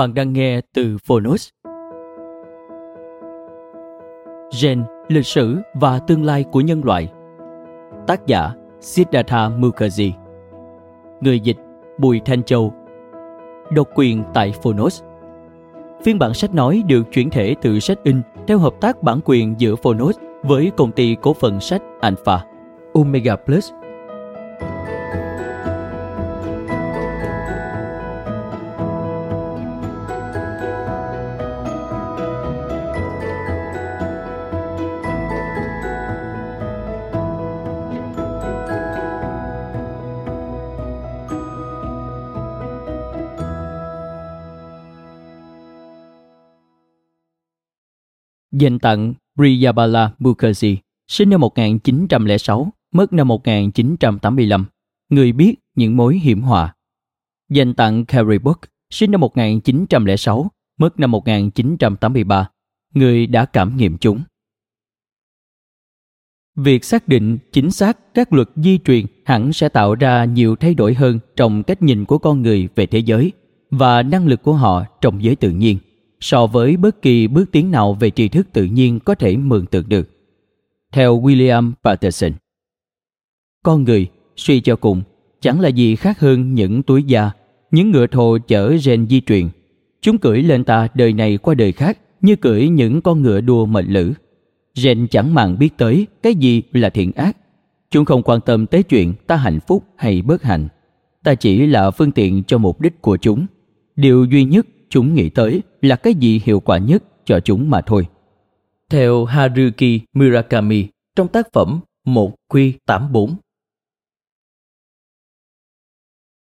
Bạn đang nghe từ Phonos. Gen, lịch sử và tương lai của nhân loại. Tác giả Siddhartha Mukherjee. Người dịch Bùi Thanh Châu. Độc quyền tại Phonos. Phiên bản sách nói được chuyển thể từ sách in theo hợp tác bản quyền giữa Phonos với công ty cổ phần sách Alpha, Omega Plus Dành tặng Priyabala Mukherjee, sinh năm 1906, mất năm 1985, người biết những mối hiểm họa. Dành tặng Carrie Book, sinh năm 1906, mất năm 1983, người đã cảm nghiệm chúng. Việc xác định chính xác các luật di truyền hẳn sẽ tạo ra nhiều thay đổi hơn trong cách nhìn của con người về thế giới và năng lực của họ trong giới tự nhiên so với bất kỳ bước tiến nào về tri thức tự nhiên có thể mường tượng được. Theo William Patterson, con người suy cho cùng chẳng là gì khác hơn những túi da, những ngựa thồ chở gen di truyền. Chúng cưỡi lên ta đời này qua đời khác như cưỡi những con ngựa đua mệnh lử. Gen chẳng màng biết tới cái gì là thiện ác. Chúng không quan tâm tới chuyện ta hạnh phúc hay bất hạnh. Ta chỉ là phương tiện cho mục đích của chúng. Điều duy nhất chúng nghĩ tới là cái gì hiệu quả nhất cho chúng mà thôi. Theo Haruki Murakami trong tác phẩm 1Q84.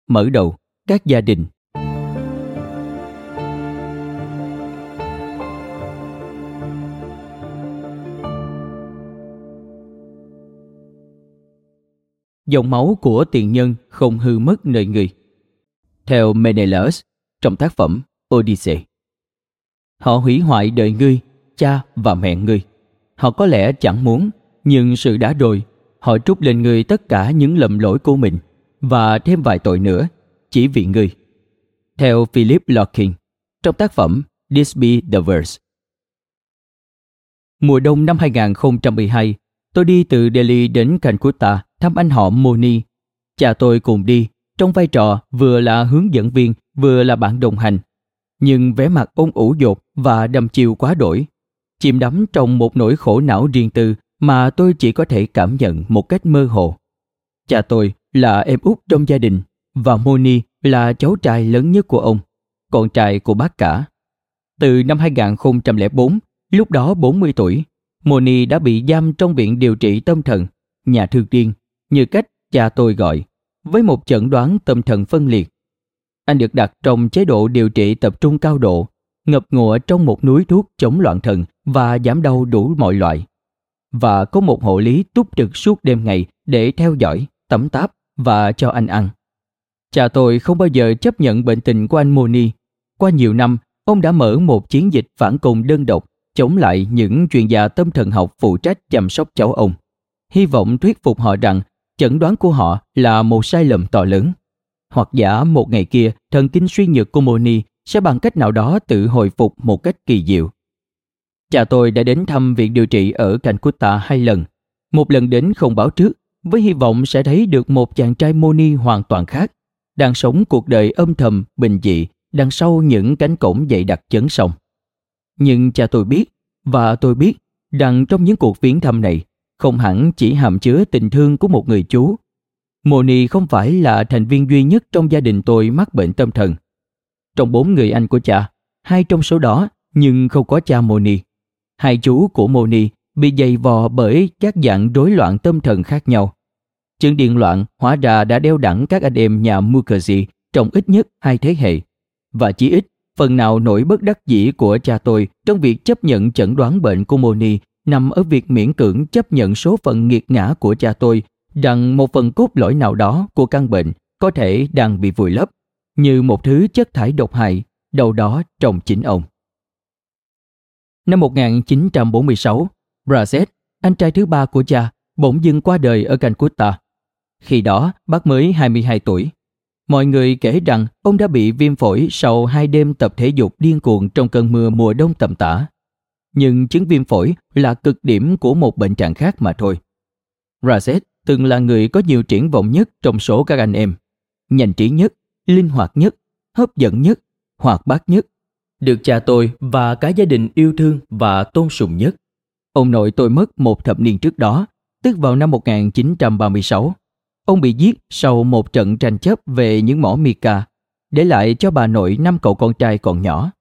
Mở đầu, các gia đình Dòng máu của tiền nhân không hư mất nơi người. Theo Menelaus, trong tác phẩm Odyssey. Họ hủy hoại đời ngươi, cha và mẹ ngươi. Họ có lẽ chẳng muốn, nhưng sự đã rồi, họ trút lên ngươi tất cả những lầm lỗi của mình và thêm vài tội nữa, chỉ vì ngươi. Theo Philip Larkin, trong tác phẩm This Be The Verse. Mùa đông năm 2012, tôi đi từ Delhi đến Calcutta thăm anh họ Moni. Cha tôi cùng đi, trong vai trò vừa là hướng dẫn viên, vừa là bạn đồng hành nhưng vẻ mặt ôn ủ dột và đầm chiều quá đổi, chìm đắm trong một nỗi khổ não riêng tư mà tôi chỉ có thể cảm nhận một cách mơ hồ. Cha tôi là em út trong gia đình và Moni là cháu trai lớn nhất của ông, con trai của bác cả. Từ năm 2004, lúc đó 40 tuổi, Moni đã bị giam trong viện điều trị tâm thần, nhà thương điên, như cách cha tôi gọi, với một chẩn đoán tâm thần phân liệt anh được đặt trong chế độ điều trị tập trung cao độ, ngập ngụa trong một núi thuốc chống loạn thần và giảm đau đủ mọi loại. Và có một hộ lý túc trực suốt đêm ngày để theo dõi, tắm táp và cho anh ăn. Cha tôi không bao giờ chấp nhận bệnh tình của anh Moni. Qua nhiều năm, ông đã mở một chiến dịch phản công đơn độc chống lại những chuyên gia tâm thần học phụ trách chăm sóc cháu ông. Hy vọng thuyết phục họ rằng chẩn đoán của họ là một sai lầm to lớn hoặc giả một ngày kia thần kinh suy nhược của Moni sẽ bằng cách nào đó tự hồi phục một cách kỳ diệu. Cha tôi đã đến thăm viện điều trị ở Calcutta hai lần. Một lần đến không báo trước với hy vọng sẽ thấy được một chàng trai Moni hoàn toàn khác, đang sống cuộc đời âm thầm, bình dị, đằng sau những cánh cổng dày đặc chấn sông. Nhưng cha tôi biết, và tôi biết, rằng trong những cuộc viếng thăm này, không hẳn chỉ hàm chứa tình thương của một người chú. Moni không phải là thành viên duy nhất trong gia đình tôi mắc bệnh tâm thần. Trong bốn người anh của cha, hai trong số đó nhưng không có cha Moni. Hai chú của Moni bị dày vò bởi các dạng rối loạn tâm thần khác nhau. Chứng điên loạn hóa ra đã đeo đẳng các anh em nhà Mukherjee trong ít nhất hai thế hệ. Và chỉ ít, phần nào nỗi bất đắc dĩ của cha tôi trong việc chấp nhận chẩn đoán bệnh của Moni nằm ở việc miễn cưỡng chấp nhận số phận nghiệt ngã của cha tôi rằng một phần cốt lõi nào đó của căn bệnh có thể đang bị vùi lấp như một thứ chất thải độc hại đâu đó trong chính ông. Năm 1946, Brazet, anh trai thứ ba của cha, bỗng dưng qua đời ở Calcutta. Khi đó, bác mới 22 tuổi. Mọi người kể rằng ông đã bị viêm phổi sau hai đêm tập thể dục điên cuồng trong cơn mưa mùa đông tầm tã. Nhưng chứng viêm phổi là cực điểm của một bệnh trạng khác mà thôi. Razet từng là người có nhiều triển vọng nhất trong số các anh em. Nhanh trí nhất, linh hoạt nhất, hấp dẫn nhất, hoạt bát nhất. Được cha tôi và cả gia đình yêu thương và tôn sùng nhất. Ông nội tôi mất một thập niên trước đó, tức vào năm 1936. Ông bị giết sau một trận tranh chấp về những mỏ mica, để lại cho bà nội năm cậu con trai còn nhỏ.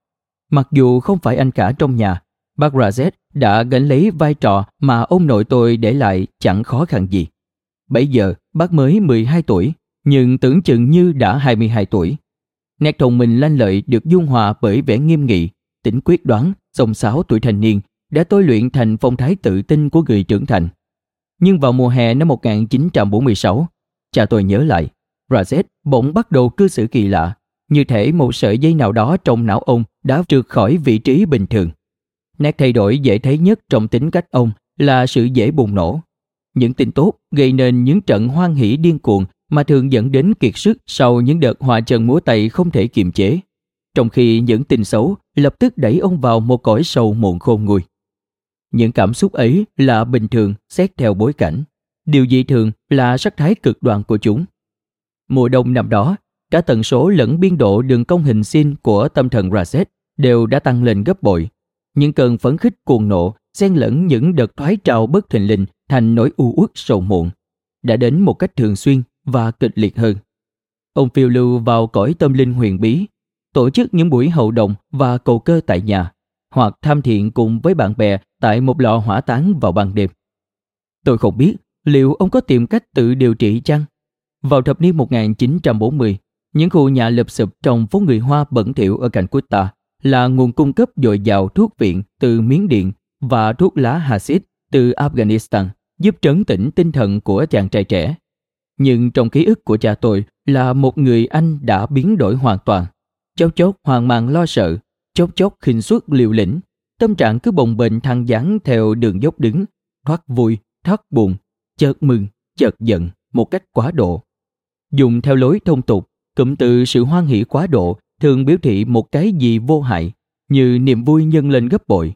Mặc dù không phải anh cả trong nhà, bác Razet đã gánh lấy vai trò mà ông nội tôi để lại chẳng khó khăn gì. Bây giờ, bác mới 12 tuổi, nhưng tưởng chừng như đã 22 tuổi. Nét thông minh lanh lợi được dung hòa bởi vẻ nghiêm nghị, tính quyết đoán, sông sáo tuổi thanh niên đã tôi luyện thành phong thái tự tin của người trưởng thành. Nhưng vào mùa hè năm 1946, cha tôi nhớ lại, Razet bỗng bắt đầu cư xử kỳ lạ, như thể một sợi dây nào đó trong não ông đã trượt khỏi vị trí bình thường. Nét thay đổi dễ thấy nhất trong tính cách ông là sự dễ bùng nổ. Những tin tốt gây nên những trận hoan hỷ điên cuồng mà thường dẫn đến kiệt sức sau những đợt hòa trần múa tay không thể kiềm chế. Trong khi những tin xấu lập tức đẩy ông vào một cõi sâu muộn khôn nguôi. Những cảm xúc ấy là bình thường xét theo bối cảnh. Điều dị thường là sắc thái cực đoan của chúng. Mùa đông năm đó, cả tần số lẫn biên độ đường cong hình sin của tâm thần Raset đều đã tăng lên gấp bội. Những cơn phấn khích cuồng nộ xen lẫn những đợt thoái trào bất thình lình thành nỗi u uất sầu muộn đã đến một cách thường xuyên và kịch liệt hơn. Ông phiêu lưu vào cõi tâm linh huyền bí, tổ chức những buổi hậu động và cầu cơ tại nhà, hoặc tham thiện cùng với bạn bè tại một lò hỏa táng vào ban đêm. Tôi không biết liệu ông có tìm cách tự điều trị chăng? Vào thập niên 1940, những khu nhà lụp sụp trong phố người Hoa bẩn thỉu ở Calcutta là nguồn cung cấp dồi dào thuốc viện từ Miến Điện và thuốc lá Hasid từ Afghanistan giúp trấn tĩnh tinh thần của chàng trai trẻ. Nhưng trong ký ức của cha tôi là một người anh đã biến đổi hoàn toàn. Chốc chốc hoang mang lo sợ, chốc chốc khinh suất liều lĩnh, tâm trạng cứ bồng bềnh thăng dáng theo đường dốc đứng, thoát vui, thoát buồn, chợt mừng, chợt giận một cách quá độ. Dùng theo lối thông tục, cụm từ sự hoan hỷ quá độ thường biểu thị một cái gì vô hại, như niềm vui nhân lên gấp bội.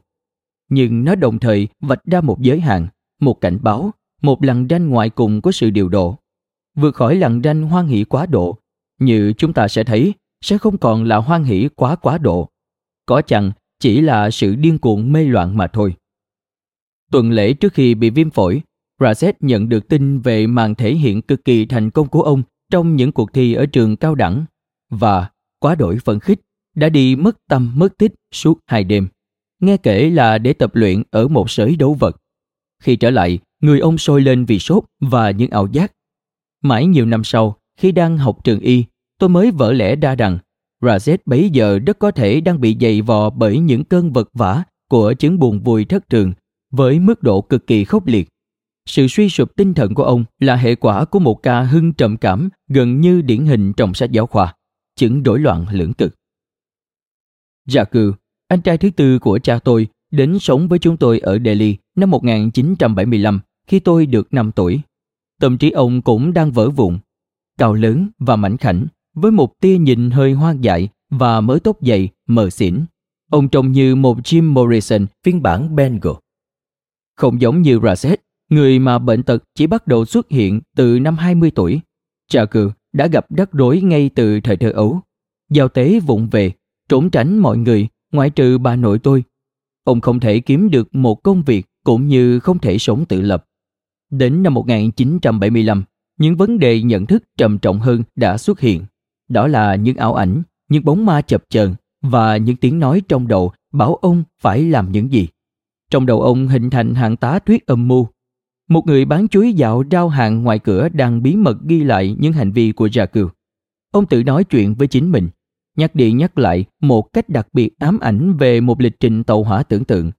Nhưng nó đồng thời vạch ra một giới hạn, một cảnh báo, một lằn ranh ngoại cùng của sự điều độ. Vượt khỏi lằn ranh hoan hỷ quá độ, như chúng ta sẽ thấy, sẽ không còn là hoan hỷ quá quá độ. Có chăng chỉ là sự điên cuồng mê loạn mà thôi. Tuần lễ trước khi bị viêm phổi, Razet nhận được tin về màn thể hiện cực kỳ thành công của ông trong những cuộc thi ở trường cao đẳng và quá đổi phấn khích đã đi mất tâm mất tích suốt hai đêm. Nghe kể là để tập luyện ở một sới đấu vật. Khi trở lại, người ông sôi lên vì sốt và những ảo giác. Mãi nhiều năm sau, khi đang học trường y, tôi mới vỡ lẽ đa rằng Razet bấy giờ rất có thể đang bị dày vò bởi những cơn vật vã của chứng buồn vui thất thường với mức độ cực kỳ khốc liệt. Sự suy sụp tinh thần của ông là hệ quả của một ca hưng trầm cảm gần như điển hình trong sách giáo khoa, chứng rối loạn lưỡng cực. Dạ Jaku, anh trai thứ tư của cha tôi, đến sống với chúng tôi ở Delhi năm 1975 khi tôi được 5 tuổi. Tâm trí ông cũng đang vỡ vụn, cao lớn và mảnh khảnh, với một tia nhìn hơi hoang dại và mới tốt dậy mờ xỉn. Ông trông như một Jim Morrison phiên bản Bengal. Không giống như Razet, người mà bệnh tật chỉ bắt đầu xuất hiện từ năm 20 tuổi. Jagger đã gặp rắc rối ngay từ thời thơ ấu. Giao tế vụng về, trốn tránh mọi người, ngoại trừ bà nội tôi. Ông không thể kiếm được một công việc cũng như không thể sống tự lập. Đến năm 1975, những vấn đề nhận thức trầm trọng hơn đã xuất hiện. Đó là những ảo ảnh, những bóng ma chập chờn và những tiếng nói trong đầu bảo ông phải làm những gì. Trong đầu ông hình thành hàng tá thuyết âm mưu. Một người bán chuối dạo rao hàng ngoài cửa đang bí mật ghi lại những hành vi của Jacob. Ông tự nói chuyện với chính mình, nhắc đi nhắc lại một cách đặc biệt ám ảnh về một lịch trình tàu hỏa tưởng tượng.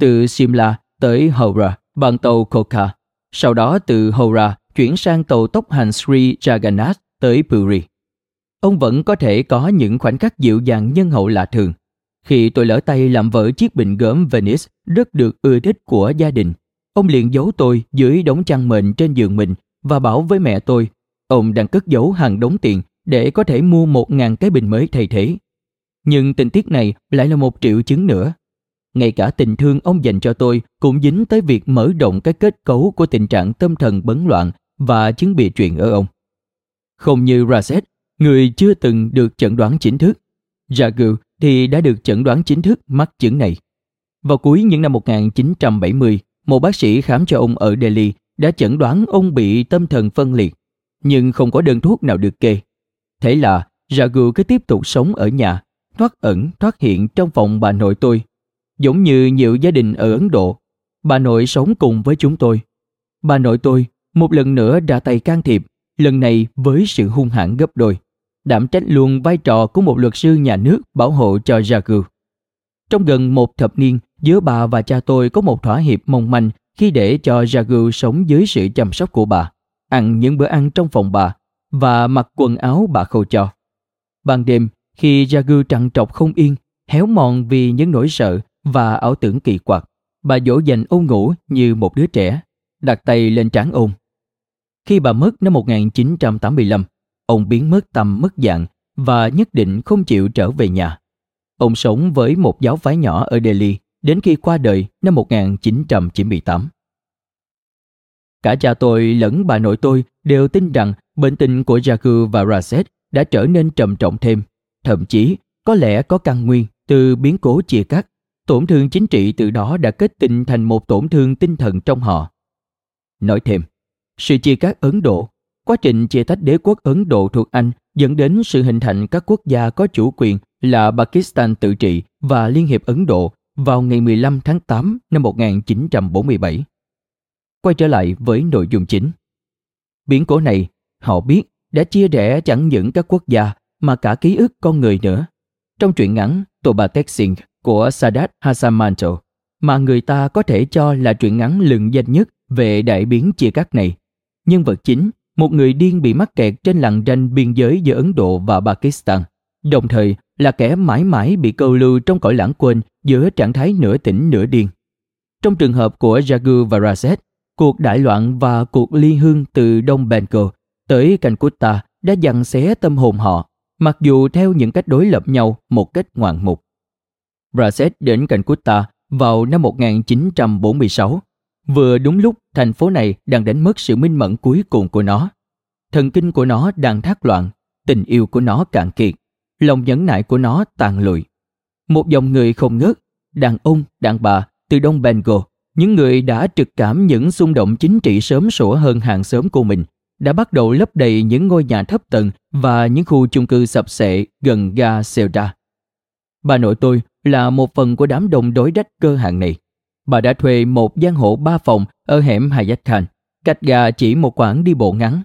Từ Simla tới Howrah bằng tàu Koka, sau đó từ Howrah chuyển sang tàu tốc hành Sri Jagannath tới Puri. Ông vẫn có thể có những khoảnh khắc dịu dàng nhân hậu lạ thường. Khi tôi lỡ tay làm vỡ chiếc bình gốm Venice rất được ưa thích của gia đình, ông liền giấu tôi dưới đống chăn mền trên giường mình và bảo với mẹ tôi, ông đang cất giấu hàng đống tiền để có thể mua một ngàn cái bình mới thay thế. Nhưng tình tiết này lại là một triệu chứng nữa. Ngay cả tình thương ông dành cho tôi cũng dính tới việc mở rộng cái kết cấu của tình trạng tâm thần bấn loạn và chứng bị chuyện ở ông. Không như Raset, người chưa từng được chẩn đoán chính thức. Jagu thì đã được chẩn đoán chính thức mắc chứng này. Vào cuối những năm 1970, một bác sĩ khám cho ông ở Delhi đã chẩn đoán ông bị tâm thần phân liệt, nhưng không có đơn thuốc nào được kê. Thế là Ragu cứ tiếp tục sống ở nhà, thoát ẩn thoát hiện trong phòng bà nội tôi. Giống như nhiều gia đình ở Ấn Độ, bà nội sống cùng với chúng tôi. Bà nội tôi một lần nữa ra tay can thiệp, lần này với sự hung hãn gấp đôi, đảm trách luôn vai trò của một luật sư nhà nước bảo hộ cho Ragu. Trong gần một thập niên, giữa bà và cha tôi có một thỏa hiệp mong manh khi để cho Ragu sống dưới sự chăm sóc của bà, ăn những bữa ăn trong phòng bà và mặc quần áo bà khâu cho. Ban đêm, khi Jagu trằn trọc không yên, héo mòn vì những nỗi sợ và ảo tưởng kỳ quặc, bà dỗ dành ôn ngủ như một đứa trẻ, đặt tay lên trán ông. Khi bà mất năm 1985, ông biến mất tâm mất dạng và nhất định không chịu trở về nhà. Ông sống với một giáo phái nhỏ ở Delhi đến khi qua đời năm 1998. Cả cha tôi lẫn bà nội tôi đều tin rằng bệnh tình của Jagu và Raset đã trở nên trầm trọng thêm, thậm chí có lẽ có căn nguyên từ biến cố chia cắt. Tổn thương chính trị từ đó đã kết tinh thành một tổn thương tinh thần trong họ. Nói thêm, sự chia cắt Ấn Độ, quá trình chia tách đế quốc Ấn Độ thuộc Anh dẫn đến sự hình thành các quốc gia có chủ quyền là Pakistan tự trị và Liên hiệp Ấn Độ vào ngày 15 tháng 8 năm 1947. Quay trở lại với nội dung chính. Biến cố này, họ biết, đã chia rẽ chẳng những các quốc gia mà cả ký ức con người nữa. Trong truyện ngắn Toba Texing của Sadat Hasamanto mà người ta có thể cho là truyện ngắn lừng danh nhất về đại biến chia cắt này. Nhân vật chính, một người điên bị mắc kẹt trên lằn ranh biên giới giữa Ấn Độ và Pakistan, đồng thời là kẻ mãi mãi bị câu lưu trong cõi lãng quên giữa trạng thái nửa tỉnh nửa điên. Trong trường hợp của Jagu và Raset, cuộc đại loạn và cuộc ly hương từ Đông Bengal tới Calcutta đã dằn xé tâm hồn họ, mặc dù theo những cách đối lập nhau một cách ngoạn mục. Raset đến Calcutta vào năm 1946 Vừa đúng lúc thành phố này đang đánh mất sự minh mẫn cuối cùng của nó. Thần kinh của nó đang thác loạn, tình yêu của nó cạn kiệt, lòng nhẫn nại của nó tàn lụi. Một dòng người không ngớt, đàn ông, đàn bà từ Đông Bengal, những người đã trực cảm những xung động chính trị sớm sủa hơn hàng xóm của mình, đã bắt đầu lấp đầy những ngôi nhà thấp tầng và những khu chung cư sập sệ gần ga Selda. Bà nội tôi là một phần của đám đông đối đách cơ hạng này bà đã thuê một gian hộ ba phòng ở hẻm Hayat Khan, cách ga chỉ một quãng đi bộ ngắn.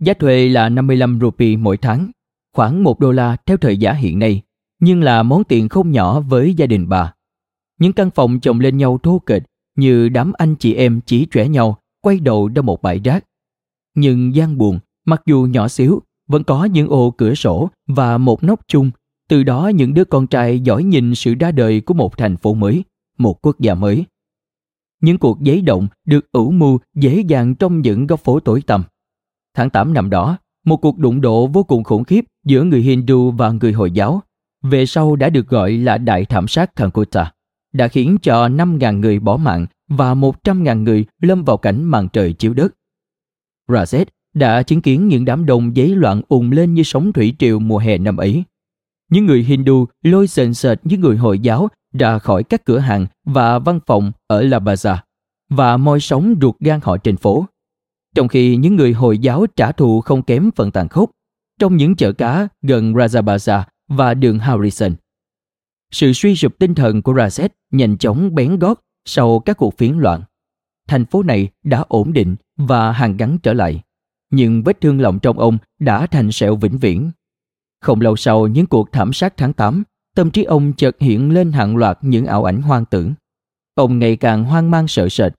Giá thuê là 55 rupee mỗi tháng, khoảng 1 đô la theo thời giá hiện nay, nhưng là món tiền không nhỏ với gia đình bà. Những căn phòng chồng lên nhau thô kệch như đám anh chị em chỉ trẻ nhau quay đầu ra một bãi rác. Nhưng gian buồn, mặc dù nhỏ xíu, vẫn có những ô cửa sổ và một nóc chung, từ đó những đứa con trai giỏi nhìn sự ra đời của một thành phố mới, một quốc gia mới. Những cuộc giấy động được ủ mưu dễ dàng trong những góc phố tối tăm. Tháng 8 năm đó, một cuộc đụng độ vô cùng khủng khiếp giữa người Hindu và người Hồi giáo, về sau đã được gọi là Đại thảm sát Calcutta, đã khiến cho 5.000 người bỏ mạng và 100.000 người lâm vào cảnh màn trời chiếu đất. Razet đã chứng kiến những đám đông giấy loạn ùn lên như sóng thủy triều mùa hè năm ấy. Những người Hindu, lôi sền sệt những người Hồi giáo ra khỏi các cửa hàng và văn phòng ở La Baza và moi sống ruột gan họ trên phố. Trong khi những người Hồi giáo trả thù không kém phần tàn khốc, trong những chợ cá gần Rajabaza và đường Harrison. Sự suy sụp tinh thần của Razet nhanh chóng bén gót sau các cuộc phiến loạn. Thành phố này đã ổn định và hàng gắn trở lại, nhưng vết thương lòng trong ông đã thành sẹo vĩnh viễn. Không lâu sau những cuộc thảm sát tháng 8, tâm trí ông chợt hiện lên hàng loạt những ảo ảnh hoang tưởng. Ông ngày càng hoang mang sợ sệt.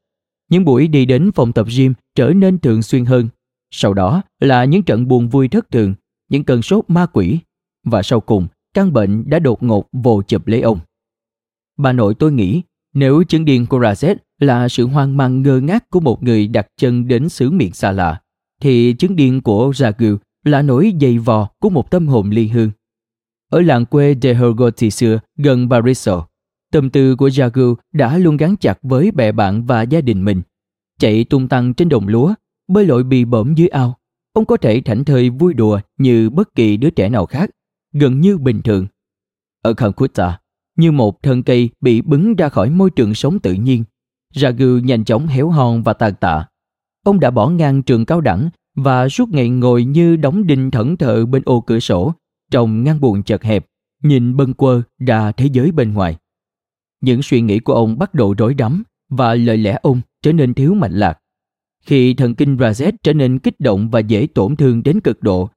Những buổi đi đến phòng tập gym trở nên thường xuyên hơn. Sau đó là những trận buồn vui thất thường, những cơn sốt ma quỷ. Và sau cùng, căn bệnh đã đột ngột vồ chụp lấy ông. Bà nội tôi nghĩ nếu chứng điên của Razet là sự hoang mang ngơ ngác của một người đặt chân đến xứ miệng xa lạ, thì chứng điên của Ragu là nỗi dày vò của một tâm hồn ly hương. Ở làng quê de Hergoti xưa gần Bariso, tâm tư của Jagu đã luôn gắn chặt với bè bạn và gia đình mình. Chạy tung tăng trên đồng lúa, bơi lội bì bõm dưới ao. Ông có thể thảnh thơi vui đùa như bất kỳ đứa trẻ nào khác, gần như bình thường. Ở Calcutta, như một thân cây bị bứng ra khỏi môi trường sống tự nhiên, Ragu nhanh chóng héo hon và tàn tạ. Ông đã bỏ ngang trường cao đẳng và suốt ngày ngồi như đóng đinh thẫn thờ bên ô cửa sổ, trong ngăn buồn chật hẹp, nhìn bâng quơ ra thế giới bên ngoài. Những suy nghĩ của ông bắt đầu rối rắm và lời lẽ ông trở nên thiếu mạnh lạc. Khi thần kinh Razet trở nên kích động và dễ tổn thương đến cực độ,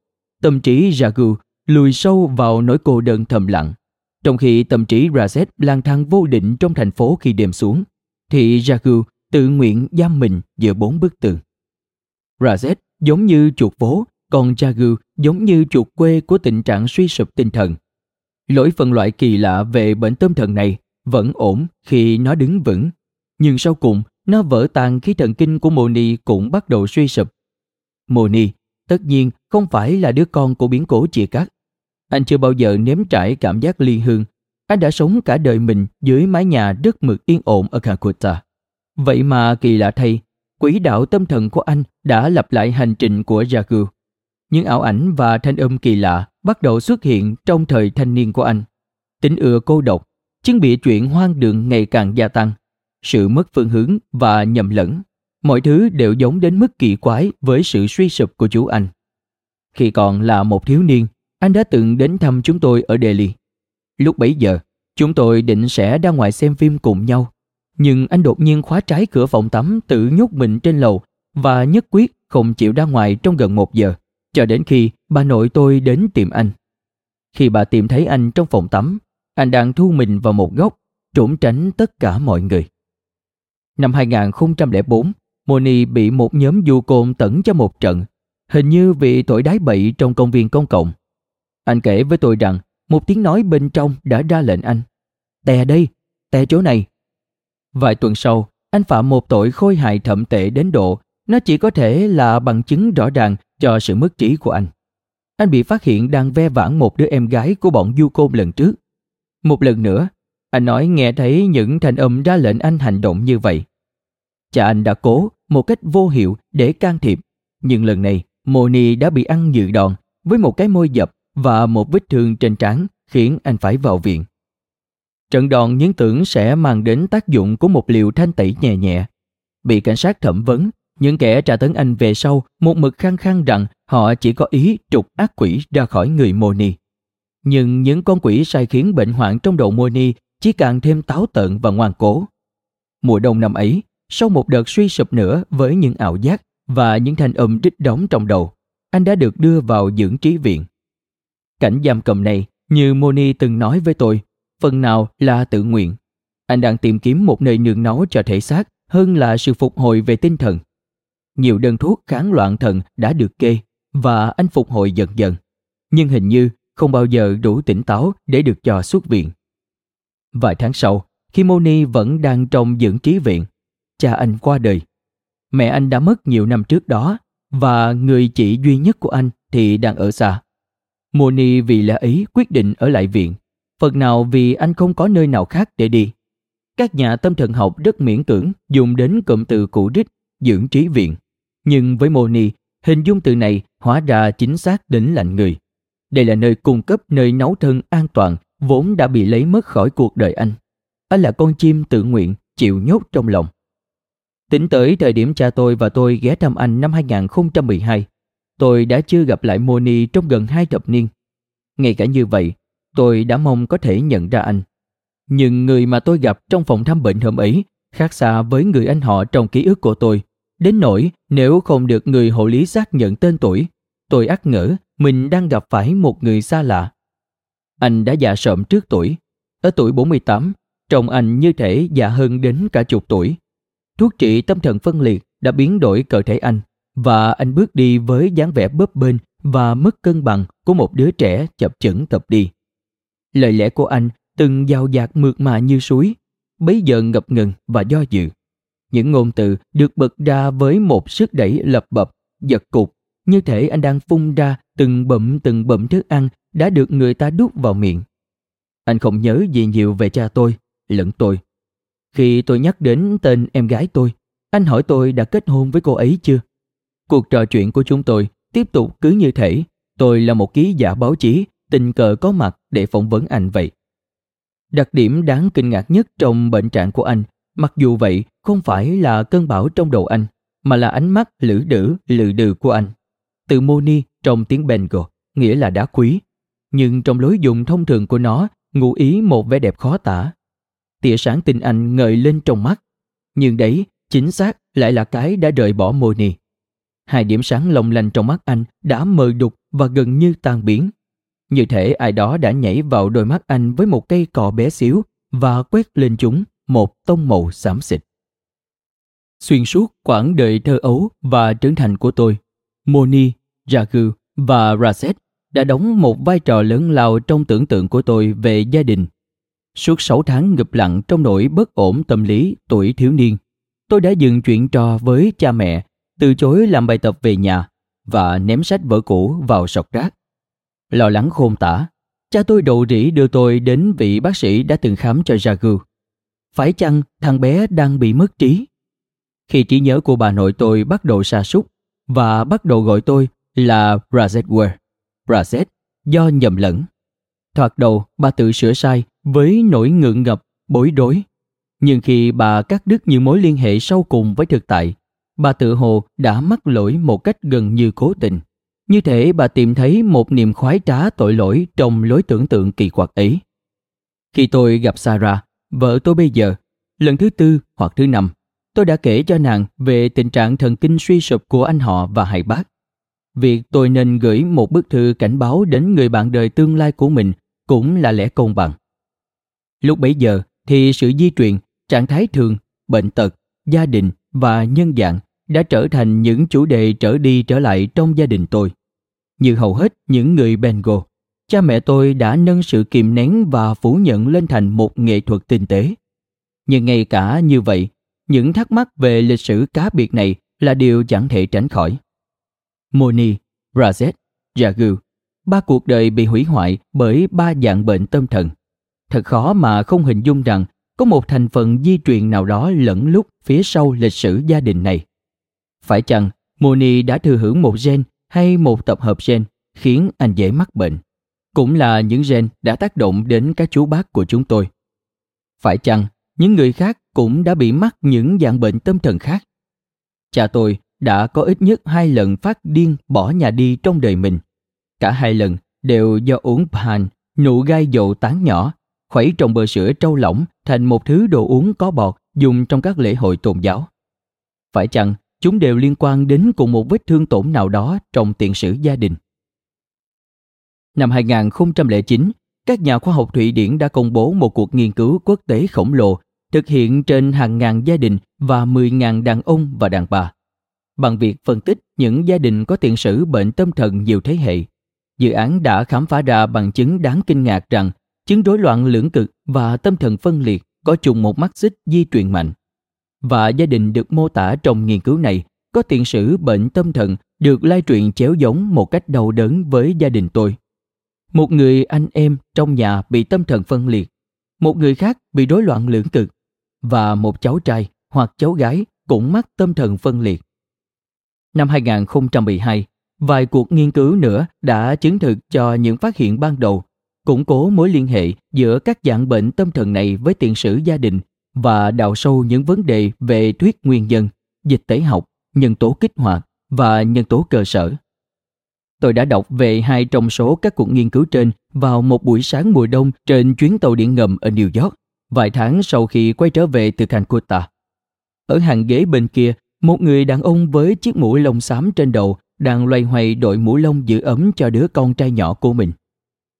tâm trí Ragu lùi sâu vào nỗi cô đơn thầm lặng. Trong khi tâm trí Razet lang thang vô định trong thành phố khi đêm xuống, thì Jagu tự nguyện giam mình giữa bốn bức tường. Razet giống như chuột phố, còn Jagu giống như chuột quê của tình trạng suy sụp tinh thần. Lỗi phân loại kỳ lạ về bệnh tâm thần này vẫn ổn khi nó đứng vững, nhưng sau cùng nó vỡ tan khi thần kinh của Moni cũng bắt đầu suy sụp. Moni tất nhiên không phải là đứa con của biến cố chia cắt. Anh chưa bao giờ nếm trải cảm giác ly hương. Anh đã sống cả đời mình dưới mái nhà đất mực yên ổn ở Calcutta. Vậy mà kỳ lạ thay, quỹ đạo tâm thần của anh đã lặp lại hành trình của Jagu. Những ảo ảnh và thanh âm kỳ lạ bắt đầu xuất hiện trong thời thanh niên của anh. Tính ưa cô độc, chứng bị chuyện hoang đường ngày càng gia tăng, sự mất phương hướng và nhầm lẫn. Mọi thứ đều giống đến mức kỳ quái với sự suy sụp của chú anh. Khi còn là một thiếu niên, anh đã từng đến thăm chúng tôi ở Delhi. Lúc bấy giờ, chúng tôi định sẽ ra ngoài xem phim cùng nhau. Nhưng anh đột nhiên khóa trái cửa phòng tắm tự nhốt mình trên lầu và nhất quyết không chịu ra ngoài trong gần một giờ, cho đến khi bà nội tôi đến tìm anh. Khi bà tìm thấy anh trong phòng tắm, anh đang thu mình vào một góc, trốn tránh tất cả mọi người. Năm 2004, Moni bị một nhóm du côn tẩn cho một trận, hình như vì tội đái bậy trong công viên công cộng. Anh kể với tôi rằng một tiếng nói bên trong đã ra lệnh anh. Tè đây, tè chỗ này. Vài tuần sau, anh phạm một tội khôi hại thậm tệ đến độ nó chỉ có thể là bằng chứng rõ ràng cho sự mất trí của anh. Anh bị phát hiện đang ve vãn một đứa em gái của bọn du côn lần trước. Một lần nữa, anh nói nghe thấy những thanh âm ra lệnh anh hành động như vậy. Cha anh đã cố một cách vô hiệu để can thiệp, nhưng lần này Moni đã bị ăn dự đòn với một cái môi dập và một vết thương trên trán khiến anh phải vào viện. Trận đòn những tưởng sẽ mang đến tác dụng của một liều thanh tẩy nhẹ nhẹ. Bị cảnh sát thẩm vấn, những kẻ tra tấn anh về sau một mực khăng khăng rằng họ chỉ có ý trục ác quỷ ra khỏi người Moni. Nhưng những con quỷ sai khiến bệnh hoạn trong đầu Moni chỉ càng thêm táo tợn và ngoan cố. Mùa đông năm ấy, sau một đợt suy sụp nữa với những ảo giác và những thanh âm rít đóng trong đầu, anh đã được đưa vào dưỡng trí viện. Cảnh giam cầm này, như Moni từng nói với tôi, phần nào là tự nguyện. Anh đang tìm kiếm một nơi nương náu cho thể xác hơn là sự phục hồi về tinh thần. Nhiều đơn thuốc kháng loạn thần đã được kê và anh phục hồi dần dần. Nhưng hình như không bao giờ đủ tỉnh táo để được cho xuất viện. Vài tháng sau, khi Moni vẫn đang trong dưỡng trí viện, cha anh qua đời. Mẹ anh đã mất nhiều năm trước đó và người chị duy nhất của anh thì đang ở xa. Moni vì lẽ ấy quyết định ở lại viện, phần nào vì anh không có nơi nào khác để đi. các nhà tâm thần học rất miễn cưỡng dùng đến cụm từ cũ rích dưỡng trí viện. Nhưng với Moni, hình dung từ này hóa ra chính xác đến lạnh người. Đây là nơi cung cấp nơi nấu thân an toàn vốn đã bị lấy mất khỏi cuộc đời anh. Anh là con chim tự nguyện chịu nhốt trong lòng. Tính tới thời điểm cha tôi và tôi ghé thăm anh năm 2012, tôi đã chưa gặp lại Moni trong gần hai thập niên. Ngay cả như vậy, tôi đã mong có thể nhận ra anh. Nhưng người mà tôi gặp trong phòng thăm bệnh hôm ấy khác xa với người anh họ trong ký ức của tôi. Đến nỗi nếu không được người hộ lý xác nhận tên tuổi, tôi ắt ngỡ mình đang gặp phải một người xa lạ. Anh đã già sợm trước tuổi. Ở tuổi 48, trông anh như thể già hơn đến cả chục tuổi. Thuốc trị tâm thần phân liệt đã biến đổi cơ thể anh và anh bước đi với dáng vẻ bấp bênh và mất cân bằng của một đứa trẻ chập chững tập đi. Lời lẽ của anh từng giàu dạt mượt mà như suối, bấy giờ ngập ngừng và do dự. Những ngôn từ được bật ra với một sức đẩy lập bập, giật cục, như thể anh đang phun ra từng bậm từng bậm thức ăn đã được người ta đút vào miệng. Anh không nhớ gì nhiều về cha tôi, lẫn tôi. Khi tôi nhắc đến tên em gái tôi, anh hỏi tôi đã kết hôn với cô ấy chưa? Cuộc trò chuyện của chúng tôi tiếp tục cứ như thể tôi là một ký giả báo chí tình cờ có mặt để phỏng vấn anh vậy. Đặc điểm đáng kinh ngạc nhất trong bệnh trạng của anh, mặc dù vậy không phải là cơn bão trong đầu anh, mà là ánh mắt lử đử lử đừ của anh. Từ Moni trong tiếng Bengal, nghĩa là đá quý, nhưng trong lối dùng thông thường của nó ngụ ý một vẻ đẹp khó tả. Tia sáng tình anh ngời lên trong mắt, nhưng đấy chính xác lại là cái đã rời bỏ Moni. Hai điểm sáng lồng lanh trong mắt anh đã mờ đục và gần như tan biến. Như thể ai đó đã nhảy vào đôi mắt anh với một cây cọ bé xíu và quét lên chúng một tông màu xám xịt. Xuyên suốt quãng đời thơ ấu và trưởng thành của tôi, Moni, Jagu và Raset đã đóng một vai trò lớn lao trong tưởng tượng của tôi về gia đình. Suốt 6 tháng ngập lặng trong nỗi bất ổn tâm lý tuổi thiếu niên, tôi đã dừng chuyện trò với cha mẹ, từ chối làm bài tập về nhà và ném sách vở cũ vào sọt rác. Lo lắng khôn tả, cha tôi đậu rỉ đưa tôi đến vị bác sĩ đã từng khám cho Jagu. Phải chăng thằng bé đang bị mất trí? Khi trí nhớ của bà nội tôi bắt đầu sa sút và bắt đầu gọi tôi là Brazetwer, Brazet, do nhầm lẫn. Thoạt đầu bà tự sửa sai với nỗi ngượng ngập, bối rối. Nhưng khi bà cắt đứt những mối liên hệ sâu cùng với thực tại, bà tự hồ đã mắc lỗi một cách gần như cố tình. Như thể bà tìm thấy một niềm khoái trá tội lỗi trong lối tưởng tượng kỳ quặc ấy. Khi tôi gặp Sarah, vợ tôi bây giờ, lần thứ tư hoặc thứ năm, tôi đã kể cho nàng về tình trạng thần kinh suy sụp của anh họ và hai bác. Việc tôi nên gửi một bức thư cảnh báo đến người bạn đời tương lai của mình cũng là lẽ công bằng. Lúc bấy giờ thì sự di truyền, trạng thái thường, bệnh tật, gia đình và nhân dạng đã trở thành những chủ đề trở đi trở lại trong gia đình tôi. Như hầu hết những người Bengal, cha mẹ tôi đã nâng sự kìm nén và phủ nhận lên thành một nghệ thuật tinh tế. Nhưng ngay cả như vậy, những thắc mắc về lịch sử cá biệt này là điều chẳng thể tránh khỏi. Moni, Razet, Jagu, ba cuộc đời bị hủy hoại bởi ba dạng bệnh tâm thần. Thật khó mà không hình dung rằng có một thành phần di truyền nào đó lẫn lúc phía sau lịch sử gia đình này. Phải chăng Moni đã thừa hưởng một gen hay một tập hợp gen khiến anh dễ mắc bệnh? Cũng là những gen đã tác động đến các chú bác của chúng tôi. Phải chăng những người khác cũng đã bị mắc những dạng bệnh tâm thần khác? Cha tôi đã có ít nhất hai lần phát điên bỏ nhà đi trong đời mình. Cả hai lần đều do uống pan, nụ gai dầu tán nhỏ, khuấy trong bơ sữa trâu lỏng thành một thứ đồ uống có bọt dùng trong các lễ hội tôn giáo. Phải chăng chúng đều liên quan đến cùng một vết thương tổn nào đó trong tiền sử gia đình? Năm 2009, các nhà khoa học Thụy Điển đã công bố một cuộc nghiên cứu quốc tế khổng lồ thực hiện trên hàng ngàn gia đình và 10.000 đàn ông và đàn bà bằng việc phân tích những gia đình có tiền sử bệnh tâm thần nhiều thế hệ. Dự án đã khám phá ra bằng chứng đáng kinh ngạc rằng chứng rối loạn lưỡng cực và tâm thần phân liệt có chung một mắt xích di truyền mạnh. Và gia đình được mô tả trong nghiên cứu này có tiền sử bệnh tâm thần được lai truyền chéo giống một cách đau đớn với gia đình tôi. Một người anh em trong nhà bị tâm thần phân liệt, một người khác bị rối loạn lưỡng cực, và một cháu trai hoặc cháu gái cũng mắc tâm thần phân liệt. Năm 2012, vài cuộc nghiên cứu nữa đã chứng thực cho những phát hiện ban đầu, củng cố mối liên hệ giữa các dạng bệnh tâm thần này với tiền sử gia đình và đào sâu những vấn đề về thuyết nguyên nhân, dịch tễ học, nhân tố kích hoạt và nhân tố cơ sở. Tôi đã đọc về hai trong số các cuộc nghiên cứu trên vào một buổi sáng mùa đông trên chuyến tàu điện ngầm ở New York, vài tháng sau khi quay trở về từ Calcutta. Ở hàng ghế bên kia, một người đàn ông với chiếc mũ lông xám trên đầu đang loay hoay đội mũ lông giữ ấm cho đứa con trai nhỏ của mình.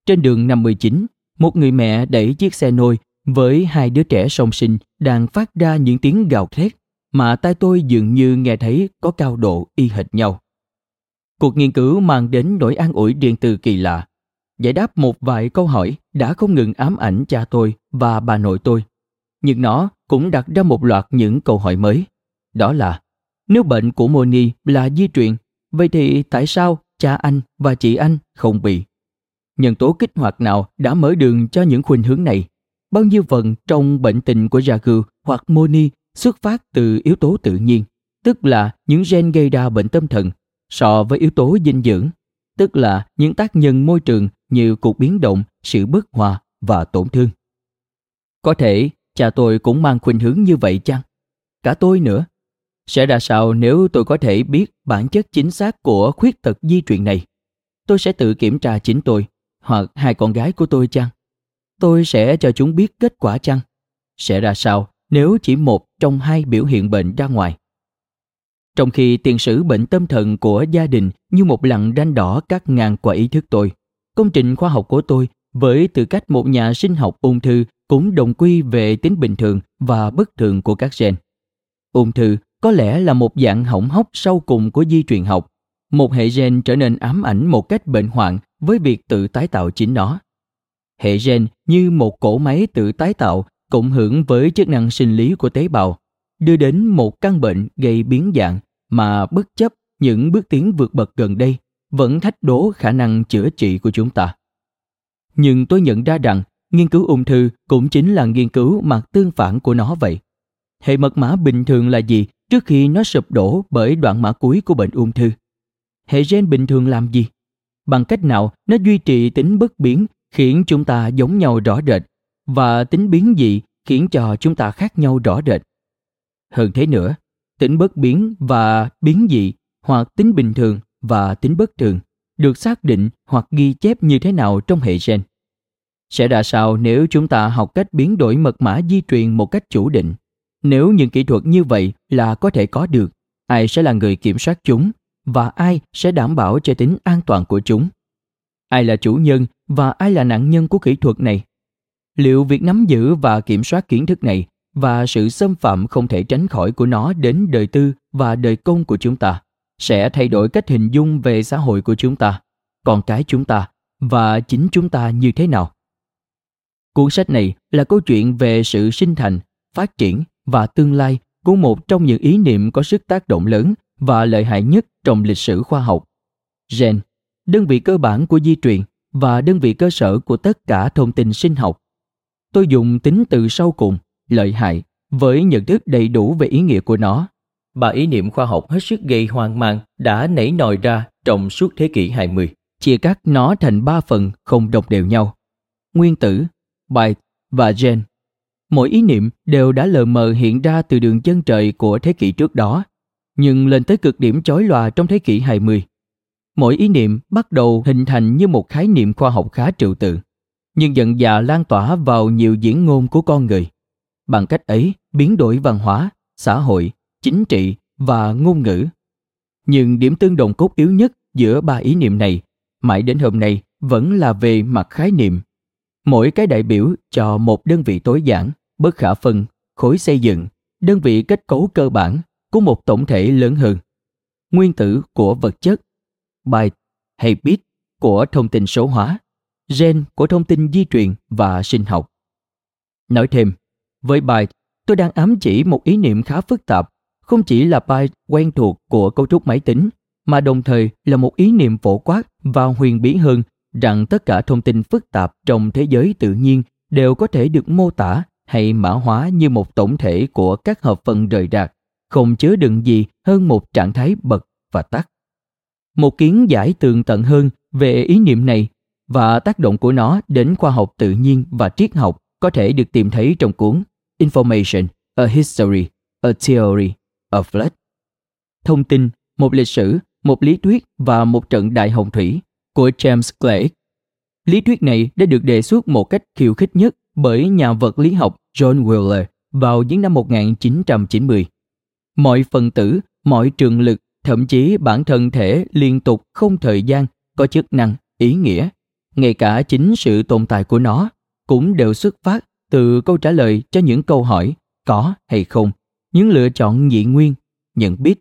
Trên đường 59, một người mẹ đẩy chiếc xe nôi với hai đứa trẻ song sinh đang phát ra những tiếng gào thét mà tai tôi dường như nghe thấy có cao độ y hệt nhau. Cuộc nghiên cứu mang đến nỗi an ủi điện từ kỳ lạ, giải đáp một vài câu hỏi đã không ngừng ám ảnh cha tôi và bà nội tôi. Nhưng nó cũng đặt ra một loạt những câu hỏi mới. Đó là, nếu bệnh của Moni là di truyền, vậy thì tại sao cha anh và chị anh không bị? Nhân tố kích hoạt nào đã mở đường cho những khuynh hướng này? Bao nhiêu phần trong bệnh tình của Jagu hoặc Moni xuất phát từ yếu tố tự nhiên, tức là những gen gây ra bệnh tâm thần, so với yếu tố dinh dưỡng, tức là những tác nhân môi trường như cuộc biến động, sự bất hòa và tổn thương. Có thể cha tôi cũng mang khuynh hướng như vậy chăng? Cả tôi nữa. Sẽ ra sao nếu tôi có thể biết bản chất chính xác của khuyết tật di truyền này? Tôi sẽ tự kiểm tra chính tôi, hoặc hai con gái của tôi chăng? Tôi sẽ cho chúng biết kết quả chăng? Sẽ ra sao nếu chỉ một trong hai biểu hiện bệnh ra ngoài? Trong khi tiền sử bệnh tâm thần của gia đình như một lằn ranh đỏ cắt ngang qua ý thức tôi, công trình khoa học của tôi với tư cách một nhà sinh học ung thư cũng đồng quy về tính bình thường và bất thường của các gen. Ung thư có lẽ là một dạng hỏng hóc sau cùng của di truyền học, một hệ gen trở nên ám ảnh một cách bệnh hoạn với việc tự tái tạo chính nó. Hệ gen như một cỗ máy tự tái tạo cộng hưởng với chức năng sinh lý của tế bào, đưa đến một căn bệnh gây biến dạng mà bất chấp những bước tiến vượt bậc gần đây vẫn thách đố khả năng chữa trị của chúng ta. Nhưng tôi nhận ra rằng nghiên cứu ung thư cũng chính là nghiên cứu mặt tương phản của nó vậy. Hệ mật mã bình thường là gì trước khi nó sụp đổ bởi đoạn mã cuối của bệnh ung thư? Hệ gen bình thường làm gì? Bằng cách nào nó duy trì tính bất biến khiến chúng ta giống nhau rõ rệt và tính biến dị khiến cho chúng ta khác nhau rõ rệt. Hơn thế nữa, tính bất biến và biến dị hoặc tính bình thường và tính bất thường được xác định hoặc ghi chép như thế nào trong hệ gen. Sẽ ra sao nếu chúng ta học cách biến đổi mật mã di truyền một cách chủ định? Nếu những kỹ thuật như vậy là có thể có được, ai sẽ là người kiểm soát chúng và ai sẽ đảm bảo cho tính an toàn của chúng? Ai là chủ nhân và ai là nạn nhân của kỹ thuật này? Liệu việc nắm giữ và kiểm soát kiến thức này và sự xâm phạm không thể tránh khỏi của nó đến đời tư và đời công của chúng ta sẽ thay đổi cách hình dung về xã hội của chúng ta, con cái chúng ta và chính chúng ta như thế nào? Cuốn sách này là câu chuyện về sự sinh thành, phát triển và tương lai của một trong những ý niệm có sức tác động lớn và lợi hại nhất trong lịch sử khoa học. Gen, đơn vị cơ bản của di truyền và đơn vị cơ sở của tất cả thông tin sinh học tôi dùng tính từ sau cùng lợi hại với nhận thức đầy đủ về ý nghĩa của nó. Ba ý niệm khoa học hết sức gây hoang mang đã nảy nòi ra trong suốt thế kỷ 20, chia cắt nó thành ba phần không đồng đều nhau. Nguyên tử, byte và gen. Mỗi ý niệm đều đã lờ mờ hiện ra từ đường chân trời của thế kỷ trước đó, nhưng lên tới cực điểm chói lòa trong thế kỷ 20. Mỗi ý niệm bắt đầu hình thành như một khái niệm khoa học khá trừu tượng, nhưng dần dà lan tỏa vào nhiều diễn ngôn của con người. Bằng cách ấy biến đổi văn hóa xã hội chính trị và ngôn ngữ. Nhưng điểm tương đồng cốt yếu nhất giữa ba ý niệm này mãi đến hôm nay vẫn là về mặt khái niệm. Mỗi cái đại biểu cho một đơn vị tối giản bất khả phân khối xây dựng đơn vị kết cấu cơ bản của một tổng thể lớn hơn. Nguyên tử của vật chất byte hay bit của thông tin số hóa gen của thông tin di truyền và sinh học nói thêm với byte, tôi đang ám chỉ một ý niệm khá phức tạp, không chỉ là byte quen thuộc của cấu trúc máy tính, mà đồng thời là một ý niệm phổ quát và huyền bí hơn rằng tất cả thông tin phức tạp trong thế giới tự nhiên đều có thể được mô tả hay mã hóa như một tổng thể của các hợp phần rời rạc, không chứa đựng gì hơn một trạng thái bật và tắt. Một kiến giải tường tận hơn về ý niệm này và tác động của nó đến khoa học tự nhiên và triết học có thể được tìm thấy trong cuốn Information, A History, A Theory, A Flood. Thông tin, một lịch sử, một lý thuyết và một trận đại hồng thủy của James Clerk. Lý thuyết này đã được đề xuất một cách khiêu khích nhất bởi nhà vật lý học John Wheeler vào những năm 1990. Mọi phân tử, mọi trường lực, thậm chí bản thân thể liên tục không thời gian, có chức năng, ý nghĩa, ngay cả chính sự tồn tại của nó cũng đều xuất phát từ câu trả lời cho những câu hỏi có hay không, những lựa chọn nhị nguyên, nhận biết.